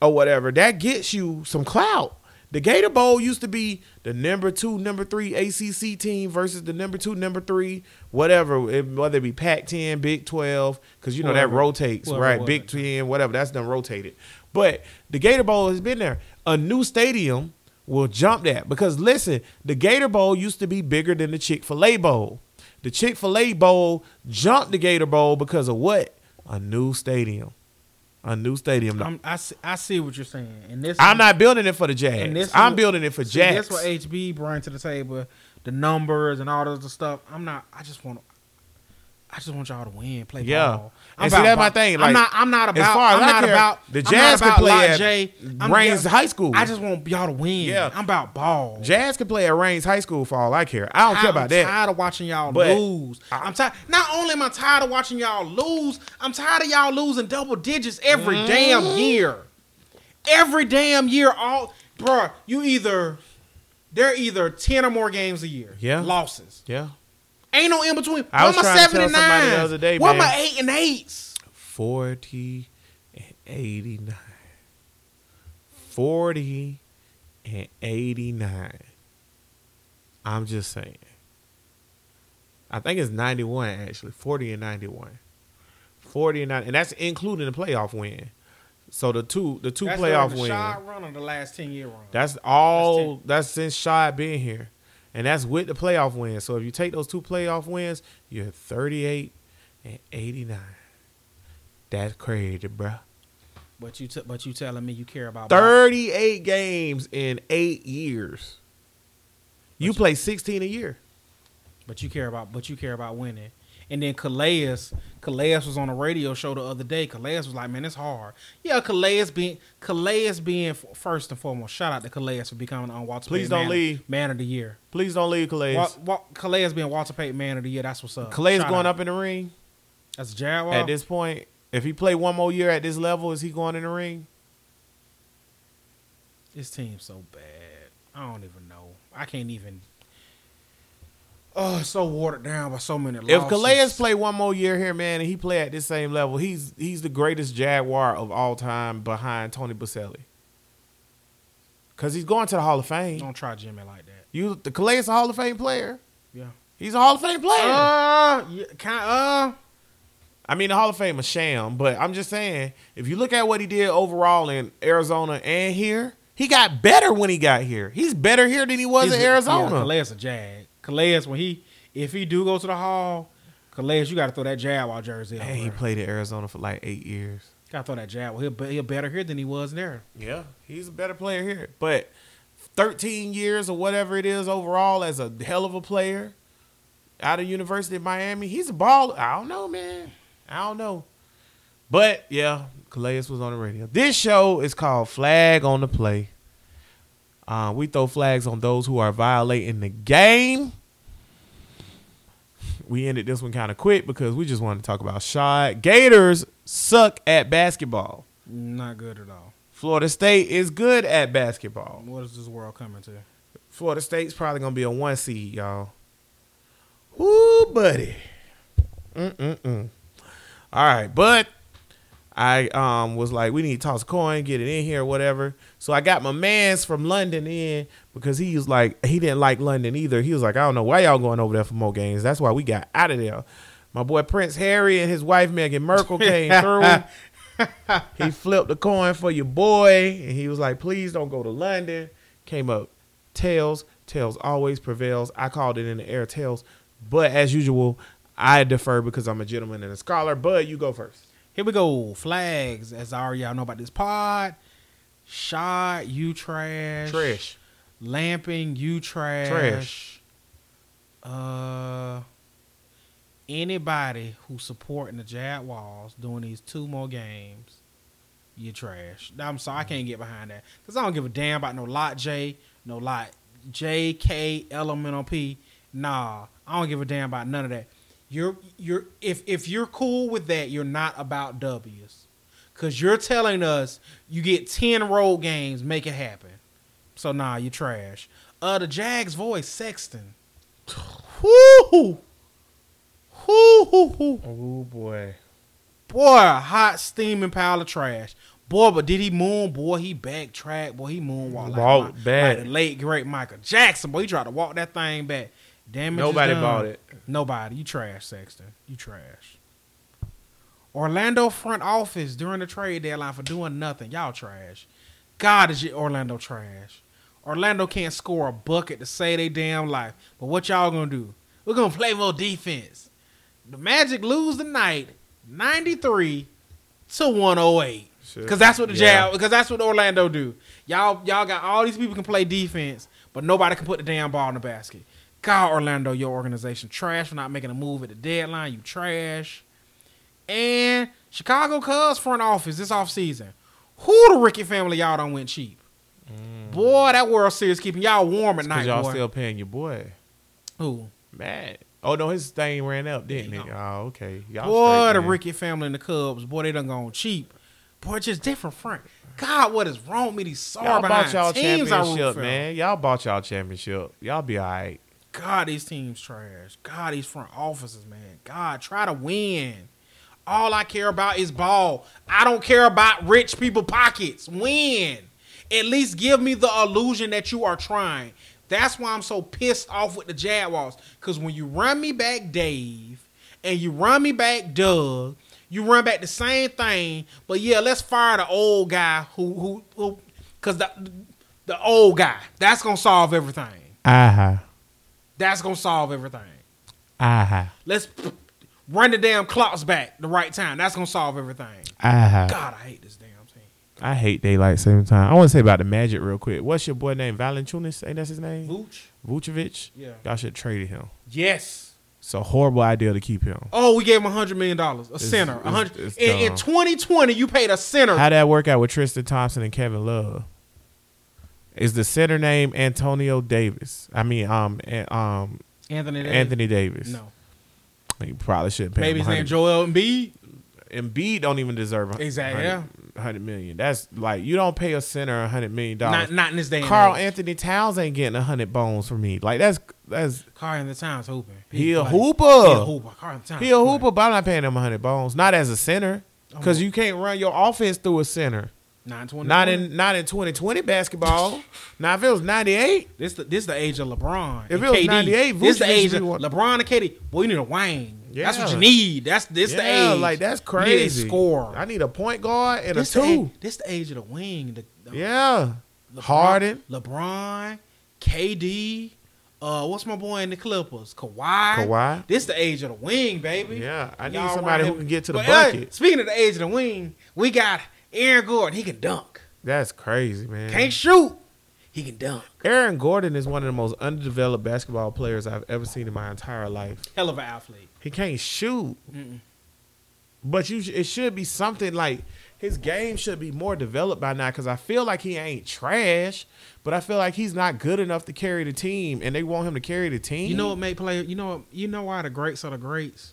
S1: or whatever, that gets you some clout. The Gator Bowl used to be the number two, number three ACC team versus the number two, number three, whatever, it- whether it be Pac 10, Big 12, because you know that rotates, right?
S2: was
S1: Big
S2: it.
S1: 10, whatever, that's done rotated. But the Gator Bowl has been there. A new stadium will jump that because listen, the Gator Bowl used to be bigger than the Chick fil A Bowl. The Chick fil A Bowl jumped the Gator Bowl because of what? A new stadium. A new stadium.
S2: I'm, I see, I see what you're saying, and this
S1: I'm not building it for the Jags. I'm building it for
S2: See,
S1: Jags.
S2: That's what HB brought to the table, the numbers and all other stuff. I'm not. I just want. I just want y'all to win, play
S1: Yeah.
S2: ball. I'm
S1: And see, that's my thing,
S2: I'm
S1: like,
S2: not. I'm not
S1: as
S2: about.
S1: far as
S2: I'm not
S1: care,
S2: about
S1: the
S2: I'm
S1: Jazz
S2: not
S1: can
S2: about
S1: play
S2: Lot
S1: at
S2: J. I'm- Raines
S1: High School.
S2: I just want y'all to win.
S1: Yeah.
S2: I'm about ball.
S1: Jazz can play at Rains High School for all I care. I don't care about that.
S2: I'm tired of watching y'all
S1: But-
S2: lose. I'm tired. Not only am I tired of watching y'all lose, I'm tired of y'all losing double digits every
S1: Mm.
S2: damn year. Every damn year, all bruh, you either they're either ten or more games a year.
S1: Yeah.
S2: losses.
S1: Yeah.
S2: Ain't no in between.
S1: I
S2: Where
S1: was
S2: my
S1: trying to
S2: seven
S1: tell
S2: and
S1: somebody
S2: nine?
S1: the other day,
S2: Where
S1: man.
S2: my eight and eights?
S1: 40 and 89. 40 and 89. I'm just saying. I think it's 91 actually. 40 and 91. 40 and 9 and that's including the playoff win. So the two the two
S2: That's
S1: playoff
S2: during the
S1: wins.
S2: shot run or the last ten year run.
S1: That's all. That's, since Shad been here, and that's with the playoff wins. So if you take those two playoff wins, you're 38 and 89. That's crazy, bruh.
S2: but you t- but you telling me you care about ball.
S1: 38 games in eight years. You
S2: you-
S1: play 16 a year.
S2: But you care about but you care about winning. And then Calais, Calais was on a radio show the other day. Calais was like, "Man, it's hard." Yeah, Calais being Calais being first and foremost. Shout out to Calais for becoming on Walter.
S1: Please
S2: Payton
S1: don't
S2: man,
S1: leave.
S2: Man of the year.
S1: Please don't leave Calais.
S2: Wa- Wa- Calais being Walter Payton Man of the Year. That's what's up.
S1: Calais
S2: Shout
S1: going
S2: out.
S1: up in the ring
S2: That's a Jaguar.
S1: at this point. If he play one more year at this level, is he going in the ring?
S2: This team's so bad. I don't even know. I can't even. Oh, so watered down by so many. Losses. If.
S1: Calais play one more year here, man, and he play at this same level, he's he's the greatest Jaguar of all time behind Tony Boselli. Cause he's going to the Hall of Fame.
S2: don't try Jimmy like that.
S1: You the Calais is a Hall of Fame player.
S2: Yeah.
S1: He's a Hall of Fame player.
S2: Uh, yeah, kind uh.
S1: I mean, the Hall of Fame is sham, but I'm just saying, if you look at what he did overall in Arizona and here, he got better when he got here. He's better here than he was in
S2: a-
S1: Arizona.
S2: Yeah, Calais a jag. Calais when he if he do go to the hall, Calais you got to throw that jab Jaguar jersey.
S1: Hey, he played in Arizona for like eight years.
S2: Got to throw that Jaguar. He'll, be- he'll better here than he was there.
S1: Yeah, he's a better player here. But 13 years or whatever it is overall as a hell of a player out of University of Miami, he's a ball. I don't know, man. I don't know. But yeah, Calais was on the radio. This show is called Flag on the Play. Uh, we throw flags on those who are violating the game. We ended this one kind of quick because we just wanted to talk about Shad. Gators suck at basketball.
S2: Not good at all.
S1: Florida State is good at basketball.
S2: What is this world coming to?
S1: Florida State's probably gonna be a one seed, y'all. Woo, buddy. Mm-mm-mm. All right, but I um was like, we need to toss a coin, get it in here, whatever. So I got my man's from London in because he was like, he didn't like London either. He was like, I don't know why y'all going over there for more games. That's why we got out of there. My boy Prince Harry and his wife Meghan Markle came through. he flipped the coin for your boy, and he was like, "Please don't go to London." Came up tails. Tails always prevails. I called it in the air tails, but as usual, I defer because I'm a gentleman and a scholar. But you go first.
S2: Here we go. Flags. As I already y'all know about this pod. Shad, you trash.
S1: Trish.
S2: Lamping, you trash.
S1: Trash.
S2: Uh, anybody who's supporting the Jaguars doing these two more games, you trash. I'm sorry, I can't get behind that because I don't give a damn about no lot J, no lot J K elemental P. Nah, I don't give a damn about none of that. You're you're if if you're cool with that, you're not about W's. Cause you're telling us you get ten road games, make it happen. So nah, you trash. Uh, the Jags voice Sexton. Whoo, whoo, whoo, whoo.
S1: Oh boy.
S2: Boy, a hot steaming pile of trash. Boy, but did he moon? Boy, he backtrack. Boy, he moonwalk like,
S1: Walked
S2: Mi-
S1: back.
S2: like the late great Michael Jackson. Boy, he tried to walk that thing back. Damn it!
S1: Nobody bought it.
S2: Nobody. You trash, Sexton. You trash. Orlando front office during the trade deadline for doing nothing. Y'all trash. God is your Orlando trash. Orlando can't score a bucket to save their damn life. But what y'all gonna do? We're gonna play more defense. The Magic lose the night 93 to 108.
S1: Shit.
S2: Cause that's what the
S1: Yeah.
S2: Because that's what Orlando do. Y'all, y'all got all these people can play defense, but nobody can put the damn ball in the basket. God, Orlando, your organization trash for not making a move at the deadline. You trash. And Chicago Cubs front office this offseason. Who the Ricky family y'all done went cheap? Mm. Boy, that World Series keeping y'all warm at night,
S1: y'all
S2: boy.
S1: still paying your boy.
S2: Who?
S1: Mad. Oh no, his thing ran up, didn't it? Oh, okay. Y'all
S2: Boy, the. Ricky family and the Cubs, boy, they done gone cheap. Boy, just different front. God, what is wrong with these sorry
S1: Y'all
S2: behind
S1: bought y'all
S2: teams
S1: championship, man. Y'all bought y'all championship. Y'all be all right.
S2: God, these teams trash. God, these front offices, man. God, try to win. All I care about is ball. I don't care about rich people pockets. Win. At least give me the illusion that you are trying. That's why I'm so pissed off with the Jaguars. Because when you run me back Dave and you run me back Doug, you run back the same thing. But yeah, let's fire the old guy who who who because the the old guy. That's gonna solve everything.
S1: Uh huh.
S2: That's gonna solve everything.
S1: Aha.
S2: Let's run the damn clocks back the right time. That's gonna solve everything.
S1: Uh huh.
S2: God, I hate this.
S1: I hate daylight saving time. I want to say about the Magic real quick. What's your boy name? Valanciunas? Ain't that his name?
S2: Vooch?
S1: Vucevic.
S2: Yeah.
S1: Y'all should trade him.
S2: Yes.
S1: It's a horrible idea to keep him.
S2: Oh, we gave him a hundred million dollars. A
S1: It's-
S2: center. A hundred. In, in 2020, you paid a center.
S1: How that work out with Tristan Thompson and Kevin Love? Is the center name Antonio Davis? I mean, um, um,
S2: Anthony. Davis?
S1: Anthony Davis.
S2: No.
S1: You probably shouldn't pay
S2: Maybe his name
S1: 100
S2: Joel Embiid.
S1: Embiid don't even deserve a
S2: Exactly,
S1: hundred million. That's like you don't pay a center a hundred million
S2: Not
S1: dollars.
S2: not in this day.
S1: Karl
S2: age.
S1: Anthony Towns ain't getting a hundred bones from me. Like that's that's
S2: Karl Anthony Towns hooping.
S1: he a
S2: play.
S1: hooper.
S2: He a hooper. Karl the Towns.
S1: He a hooper, but I'm not paying him hundred bones. Not as a center, oh, because you can't run your offense through a center. Not in not in 2020 basketball. now if it was 98,
S2: This the this the age of LeBron.
S1: If it was
S2: KD.
S1: 98,
S2: this the age of LeBron and KD. Boy, you need a wing. That's what you need. That's this the age.
S1: like that's
S2: You need a score.
S1: I need a point guard and
S2: this
S1: a
S2: the
S1: two.
S2: age, this the age of the wing. The, the
S1: Yeah,
S2: LeBron,
S1: Harden.
S2: LeBron, KD. Uh, what's my boy in the Clippers? Kawhi.
S1: Kawhi.
S2: This the age of the wing, baby.
S1: Yeah, I need
S2: Y'all
S1: somebody who can get to the
S2: hey,
S1: bucket.
S2: speaking of the age of the wing, we got Aaron Gordon. He can dunk.
S1: That's crazy, man.
S2: Can't shoot. He can dunk.
S1: Aaron Gordon is one of the most underdeveloped basketball players I've ever seen in my entire life.
S2: Hell of an athlete.
S1: He can't shoot, but you it should be something like his game should be more developed by now. Because I feel like he ain't trash, but I feel like he's not good enough to carry the team, and they want him to carry the team.
S2: You know what made player? You know what? You know why the greats are the greats?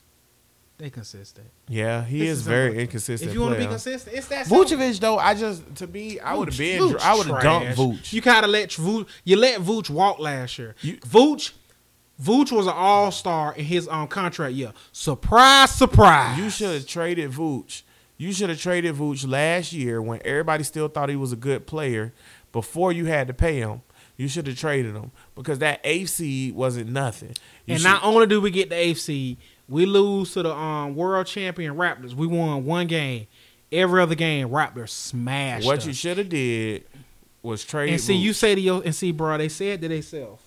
S2: They consistent.
S1: Yeah, he
S2: This
S1: is
S2: is
S1: very inconsistent.
S2: If you want to be consistent, it's that simple.
S1: Vucevic though, I just to be, I would have been,
S2: Vooch
S1: I would have dumped
S2: trash.
S1: Vooch.
S2: You kind of let Vooch, you let Vooch walk last year.
S1: You-
S2: Vooch, Vooch was an all star in his um, contract year. Surprise, surprise.
S1: You should have traded Vooch. You should have traded Vooch last year when everybody still thought he was a good player. Before you had to pay him, you should have traded him because that eighth seed wasn't nothing. You
S2: And
S1: should-
S2: not only do we get the AFC, we lose to the um, world champion Raptors. We won one game. Every other game, Raptors smashed
S1: what
S2: us.
S1: you should have did was trade.
S2: and see, you say to your and see, bro, they said to themselves,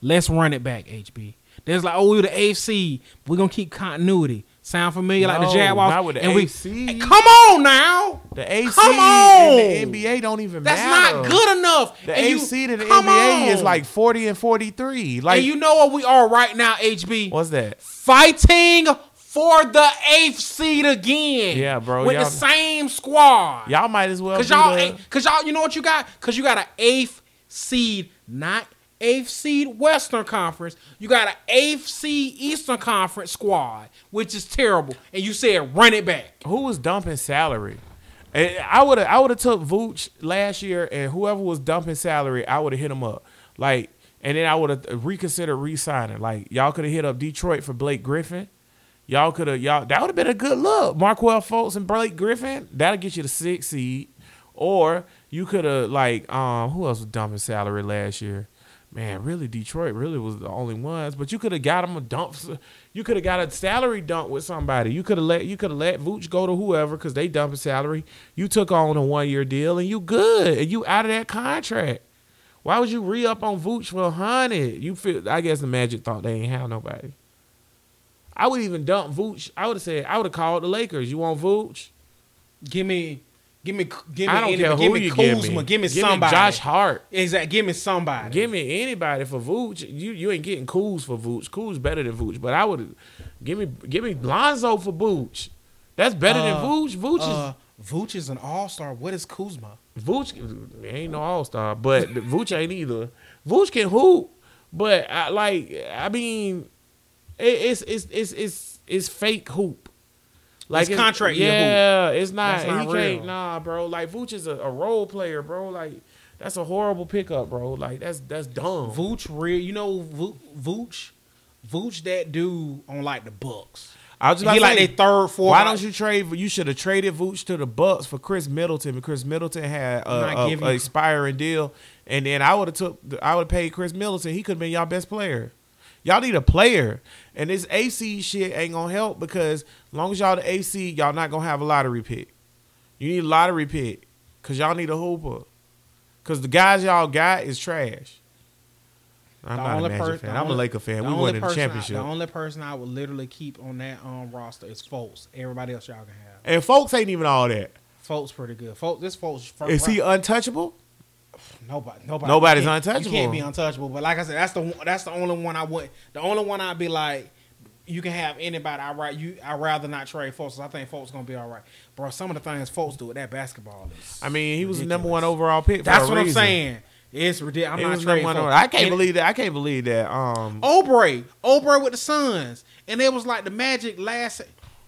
S2: "Let's run it back." HB. There's like, oh, we're the AFC. We're gonna keep continuity. Sound familiar? like
S1: No,
S2: the Jaguars.
S1: not with the
S2: and we,
S1: AFC.
S2: Hey, come on now.
S1: the AC
S2: Come on!
S1: the NBA don't even matter.
S2: That's
S1: matter.
S2: not good enough.
S1: The
S2: And you-
S1: AC in the
S2: come
S1: NBA is like forty and forty three. Like
S2: and you know what we are right now, HB?
S1: what's that?
S2: Fighting for the eighth seed again.
S1: Yeah, bro,
S2: With the same squad.
S1: Y'all might as well.
S2: Cause y'all,
S1: the-
S2: cause y'all, you know what you got? Cause you got an eighth seed, not eighth seed Western Conference. You got an eighth seed Eastern Conference squad, which is terrible. And you said run it back.
S1: who was dumping salary? I would have I would have took Vooch last year, and whoever was dumping salary, I would have hit him up. Like, and then I would have reconsidered re-signing. Like, y'all could have hit up Detroit for Blake Griffin. Y'all could have y'all that would have been a good look. Markelle Fultz and Blake Griffin that'll get you the sixth seed. Or you could have like um who else was dumping salary last year? Man, really Detroit really was the only ones. But you could have got him a dump. You could have got a salary dump with somebody. You could have let you could have let Vooch go to whoever because they dumping salary. You took on a one year deal and you good and you out of that contract. Why would you re up on Vooch for a hundred? You feel? I guess the Magic thought they ain't have nobody. I would even dump Vooch. I would have said I would have called the Lakers. You want Vooch?
S2: Give me, give me, give me.
S1: I don't
S2: any-
S1: care
S2: give
S1: who
S2: me
S1: you
S2: Kuzma.
S1: give me.
S2: Give me somebody.
S1: Josh Hart.
S2: Exactly. Give me somebody.
S1: Give me anybody for Vooch. You you ain't getting Kuz for Vooch. Kuz better than Vooch, but I would give me give me Lonzo for Vooch. That's better
S2: Uh,
S1: than Vooch. Vooch
S2: Uh, Vooch is an all star. What is Kuzma?
S1: is Vooch ain't no all star, but Vooch ain't either. Vooch can hoop, but I, like I mean, it, it's it's it's it's it's fake hoop.
S2: Like, it's contract.
S1: Yeah, it's not.
S2: Not
S1: he can't.
S2: real.
S1: Nah, bro. Like Vooch is a, a role player, bro. Like that's a horrible pickup, bro. Like that's that's dumb.
S2: Vooch real. You know Vo- Vooch, Vooch that dude on like the Bucks.
S1: I was just
S2: He like
S1: say,
S2: they third, fourth.
S1: Why don't you trade? You should have traded Vooch to the Bucks for Khris Middleton because Khris Middleton had a,
S2: not
S1: a, a expiring deal, and then I would have took. I would have paid Khris Middleton. He could have been y'all best player. Y'all need a player, and this AC shit ain't gonna help because long as y'all the AC, y'all not gonna have a lottery pick. You need a lottery pick because y'all need a hooper. Because the guys y'all got is trash. I'm
S2: The
S1: not a Magic
S2: per-
S1: fan. I'm a
S2: only-
S1: Laker fan. We won the
S2: person I-
S1: championship.
S2: the only person I would literally keep on that um roster is Fultz. Everybody else y'all can have.
S1: and Fultz ain't even all that.
S2: Fultz pretty good. Fultz, this Fultz first
S1: Is he untouchable?
S2: Nobody, nobody,
S1: Nobody's untouchable.
S2: You can't be untouchable. But like I said, that's the one- that's the only one I would. The only one I'd be like, you can have anybody. I right you. I rather not trade Fultz. I think Fultz gonna be all right, bro. Some of the things Fultz do with that basketball is.
S1: I mean, he was the number one overall pick.
S2: That's what I'm saying. It's ridiculous. I'm
S1: He
S2: not trading
S1: one. I can't
S2: And-
S1: believe that. I can't believe that. Um,
S2: Obrey, Obrey with the Suns, and it was like the Magic last.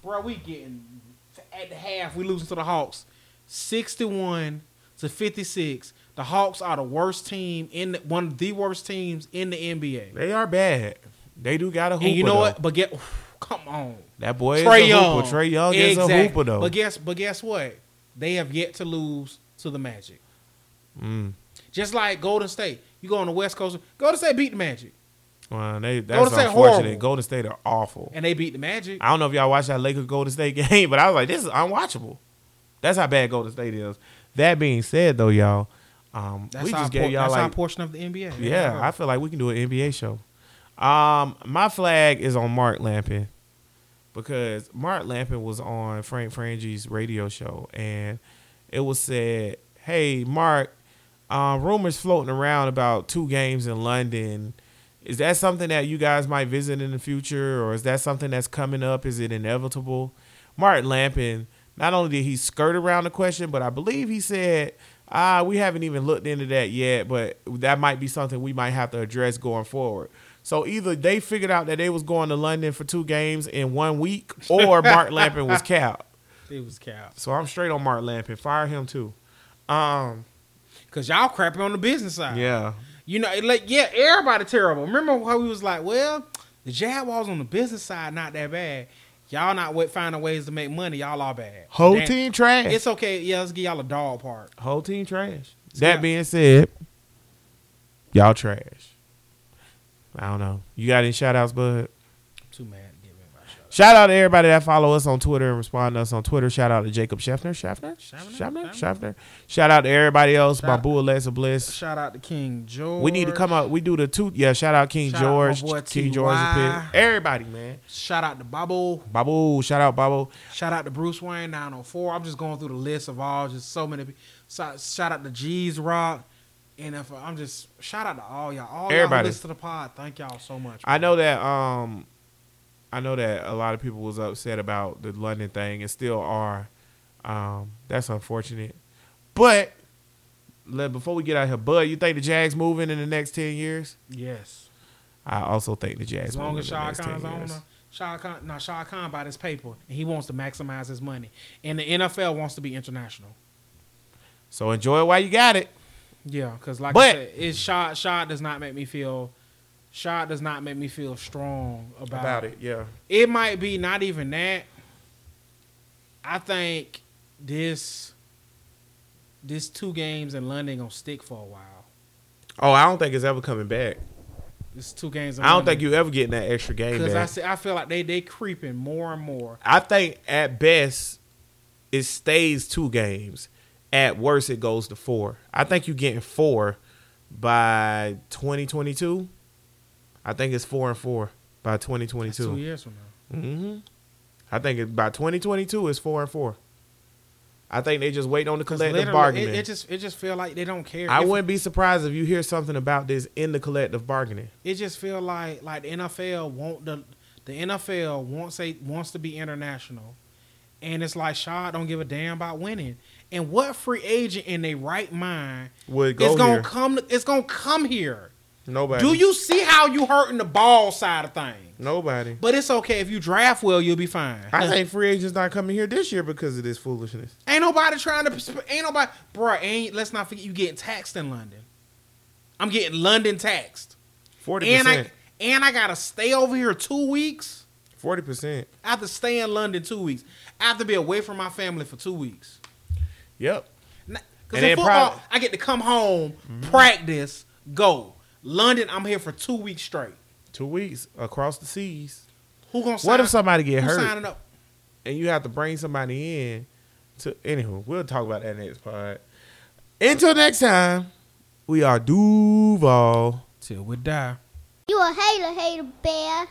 S2: Bro, we getting at the half. We losing to the Hawks, sixty-one to fifty-six. The Hawks are the worst team in the, one of the worst teams in the NBA.
S1: They are bad. They do got a hooper.
S2: and you know
S1: though.
S2: what? But get come on.
S1: That boy
S2: Trae
S1: is a
S2: Young.
S1: hooper. Trae Young is a hooper though.
S2: But guess but guess what? They have yet to lose to the Magic.
S1: Mm.
S2: Just like Golden State. You go on the West Coast, Golden State beat the Magic.
S1: Well, they,
S2: Golden
S1: that's
S2: State
S1: unfortunate.
S2: horrible.
S1: Golden State are awful.
S2: And they beat the Magic.
S1: I don't know if y'all watched that Lakers Golden State game, but I was like, this is unwatchable. That's how bad Golden State is. That being said, though, y'all, um,
S2: That's,
S1: we
S2: our,
S1: just
S2: por-
S1: gave y'all
S2: that's our
S1: like,
S2: portion of the NBA.
S1: yeah, I feel like we can do an NBA show. Um, my flag is on Mark Lamping because Mark Lamping was on Frank Frangi's radio show, and it was said, "Hey, Mark, um, rumors floating around about two games in London." Is that something that you guys might visit in the future, or is that something that's coming up? Is it inevitable? Mark Lamping, not only did he skirt around the question, but I believe he said, ah, we haven't even looked into that yet, but that might be something we might have to address going forward. So either they figured out that they was going to London for two games in one week, or Mark Lamping was capped.
S2: He was cap.
S1: So I'm straight on Mark Lamping. Fire him too. Um,
S2: Cause y'all crapping on the business side.
S1: yeah.
S2: You know, like yeah, everybody terrible. Remember how we was like, well, the Jaguars on the business side not that bad. Y'all not finding ways to make money. Y'all are bad.
S1: Whole
S2: Damn-
S1: team trash.
S2: It's okay. Yeah, let's give y'all a dog part.
S1: Whole team trash. That being said, y'all trash. I don't know. You got any shout outs, bud?
S2: I'm too mad to give shout.
S1: Shout out to everybody that follow us on Twitter and respond to us on Twitter. Shout out to Jacob Scheffner. Scheffner?
S2: Schaffner?
S1: Scheffner?
S2: Schaffner?
S1: Scheffner. Shout out to everybody else.
S2: Shout-
S1: Babu Alexa Bliss.
S2: Shout out to King George.
S1: We need to come up. We do the two. Yeah, shout out King
S2: Shout out my
S1: George.
S2: boy
S1: King
S2: T.Y..
S1: George the Everybody, man.
S2: Shout out to Babu.
S1: Babu. Shout out Babu.
S2: Shout out to Bruce Wayne 904. I'm just going through the list of all just so many. pe- Shout, shout out to G's Rock. And if I'm just shout out to all y'all, all
S1: Everybody.
S2: listen to the pod. Thank y'all so much.
S1: I know that um I know that a lot of people was upset about the London thing and still are. Um, that's unfortunate. But let, before we get out here, Bud, you think the Jags moving in the next ten years?
S2: Yes.
S1: I also think the Jags
S2: As long
S1: moving
S2: as
S1: Shad
S2: Khan's owner, Shad Khan, now Shad Khan bought his paper and he wants to maximize his money. And the NFL wants to be international.
S1: So enjoy it while you got it.
S2: Yeah, because like
S1: But-
S2: I said, it's Shad. Shad does not make me feel. Shad does not make me feel strong about,
S1: About it, yeah.
S2: It might be not even that. I think this this two games in London gonna stick for a while.
S1: Oh, I don't think it's ever coming back.
S2: This two games. In
S1: I don't think you ever getting that extra game
S2: because I see, I feel like they they creeping more and more.
S1: I think at best it stays two games. At worst, it goes to four. I think you're getting four by 2022. I think it's four and four by
S2: That's two
S1: 2022.
S2: years from now.
S1: hmm I think it, by 2022 it's four and four. I think they just wait on the collective bargaining.
S2: It, it just it just feel like they don't care.
S1: I
S2: If-
S1: wouldn't be surprised if you hear something about this in the collective bargaining.
S2: it just feel like like the NFL want the the NFL wants a wants to be international, and it's like Shad don't give a damn about winning. And what free agent in their right mind
S1: Would go
S2: is gonna
S1: here.
S2: come? It's gonna come here.
S1: Nobody.
S2: Do you see how you hurting the ball side of things?
S1: Nobody.
S2: But it's okay if you draft well, you'll be fine.
S1: I think free agents not coming here this year because of this foolishness.
S2: ain't nobody trying to. Ain't nobody, bruh, Ain't let's not forget you getting taxed in London. I'm getting London taxed,
S1: Forty
S2: and I
S1: percent.
S2: and I gotta stay over here two weeks.
S1: Forty percent.
S2: I have to stay in London two weeks. I have to be away from my family for two weeks.
S1: Yep.
S2: Because
S1: And
S2: in
S1: then
S2: football,
S1: prob-
S2: I get to come home, mm-hmm. practice, go. London, I'm here for two weeks straight.
S1: Two weeks across the seas.
S2: Who gonna sign?
S1: What if somebody get
S2: who
S1: hurt
S2: signing up?
S1: and you have to bring somebody in to anywho, we'll talk about that next part. Until next time, we are Duval.
S2: Till we die.
S3: You a hater, hater bear.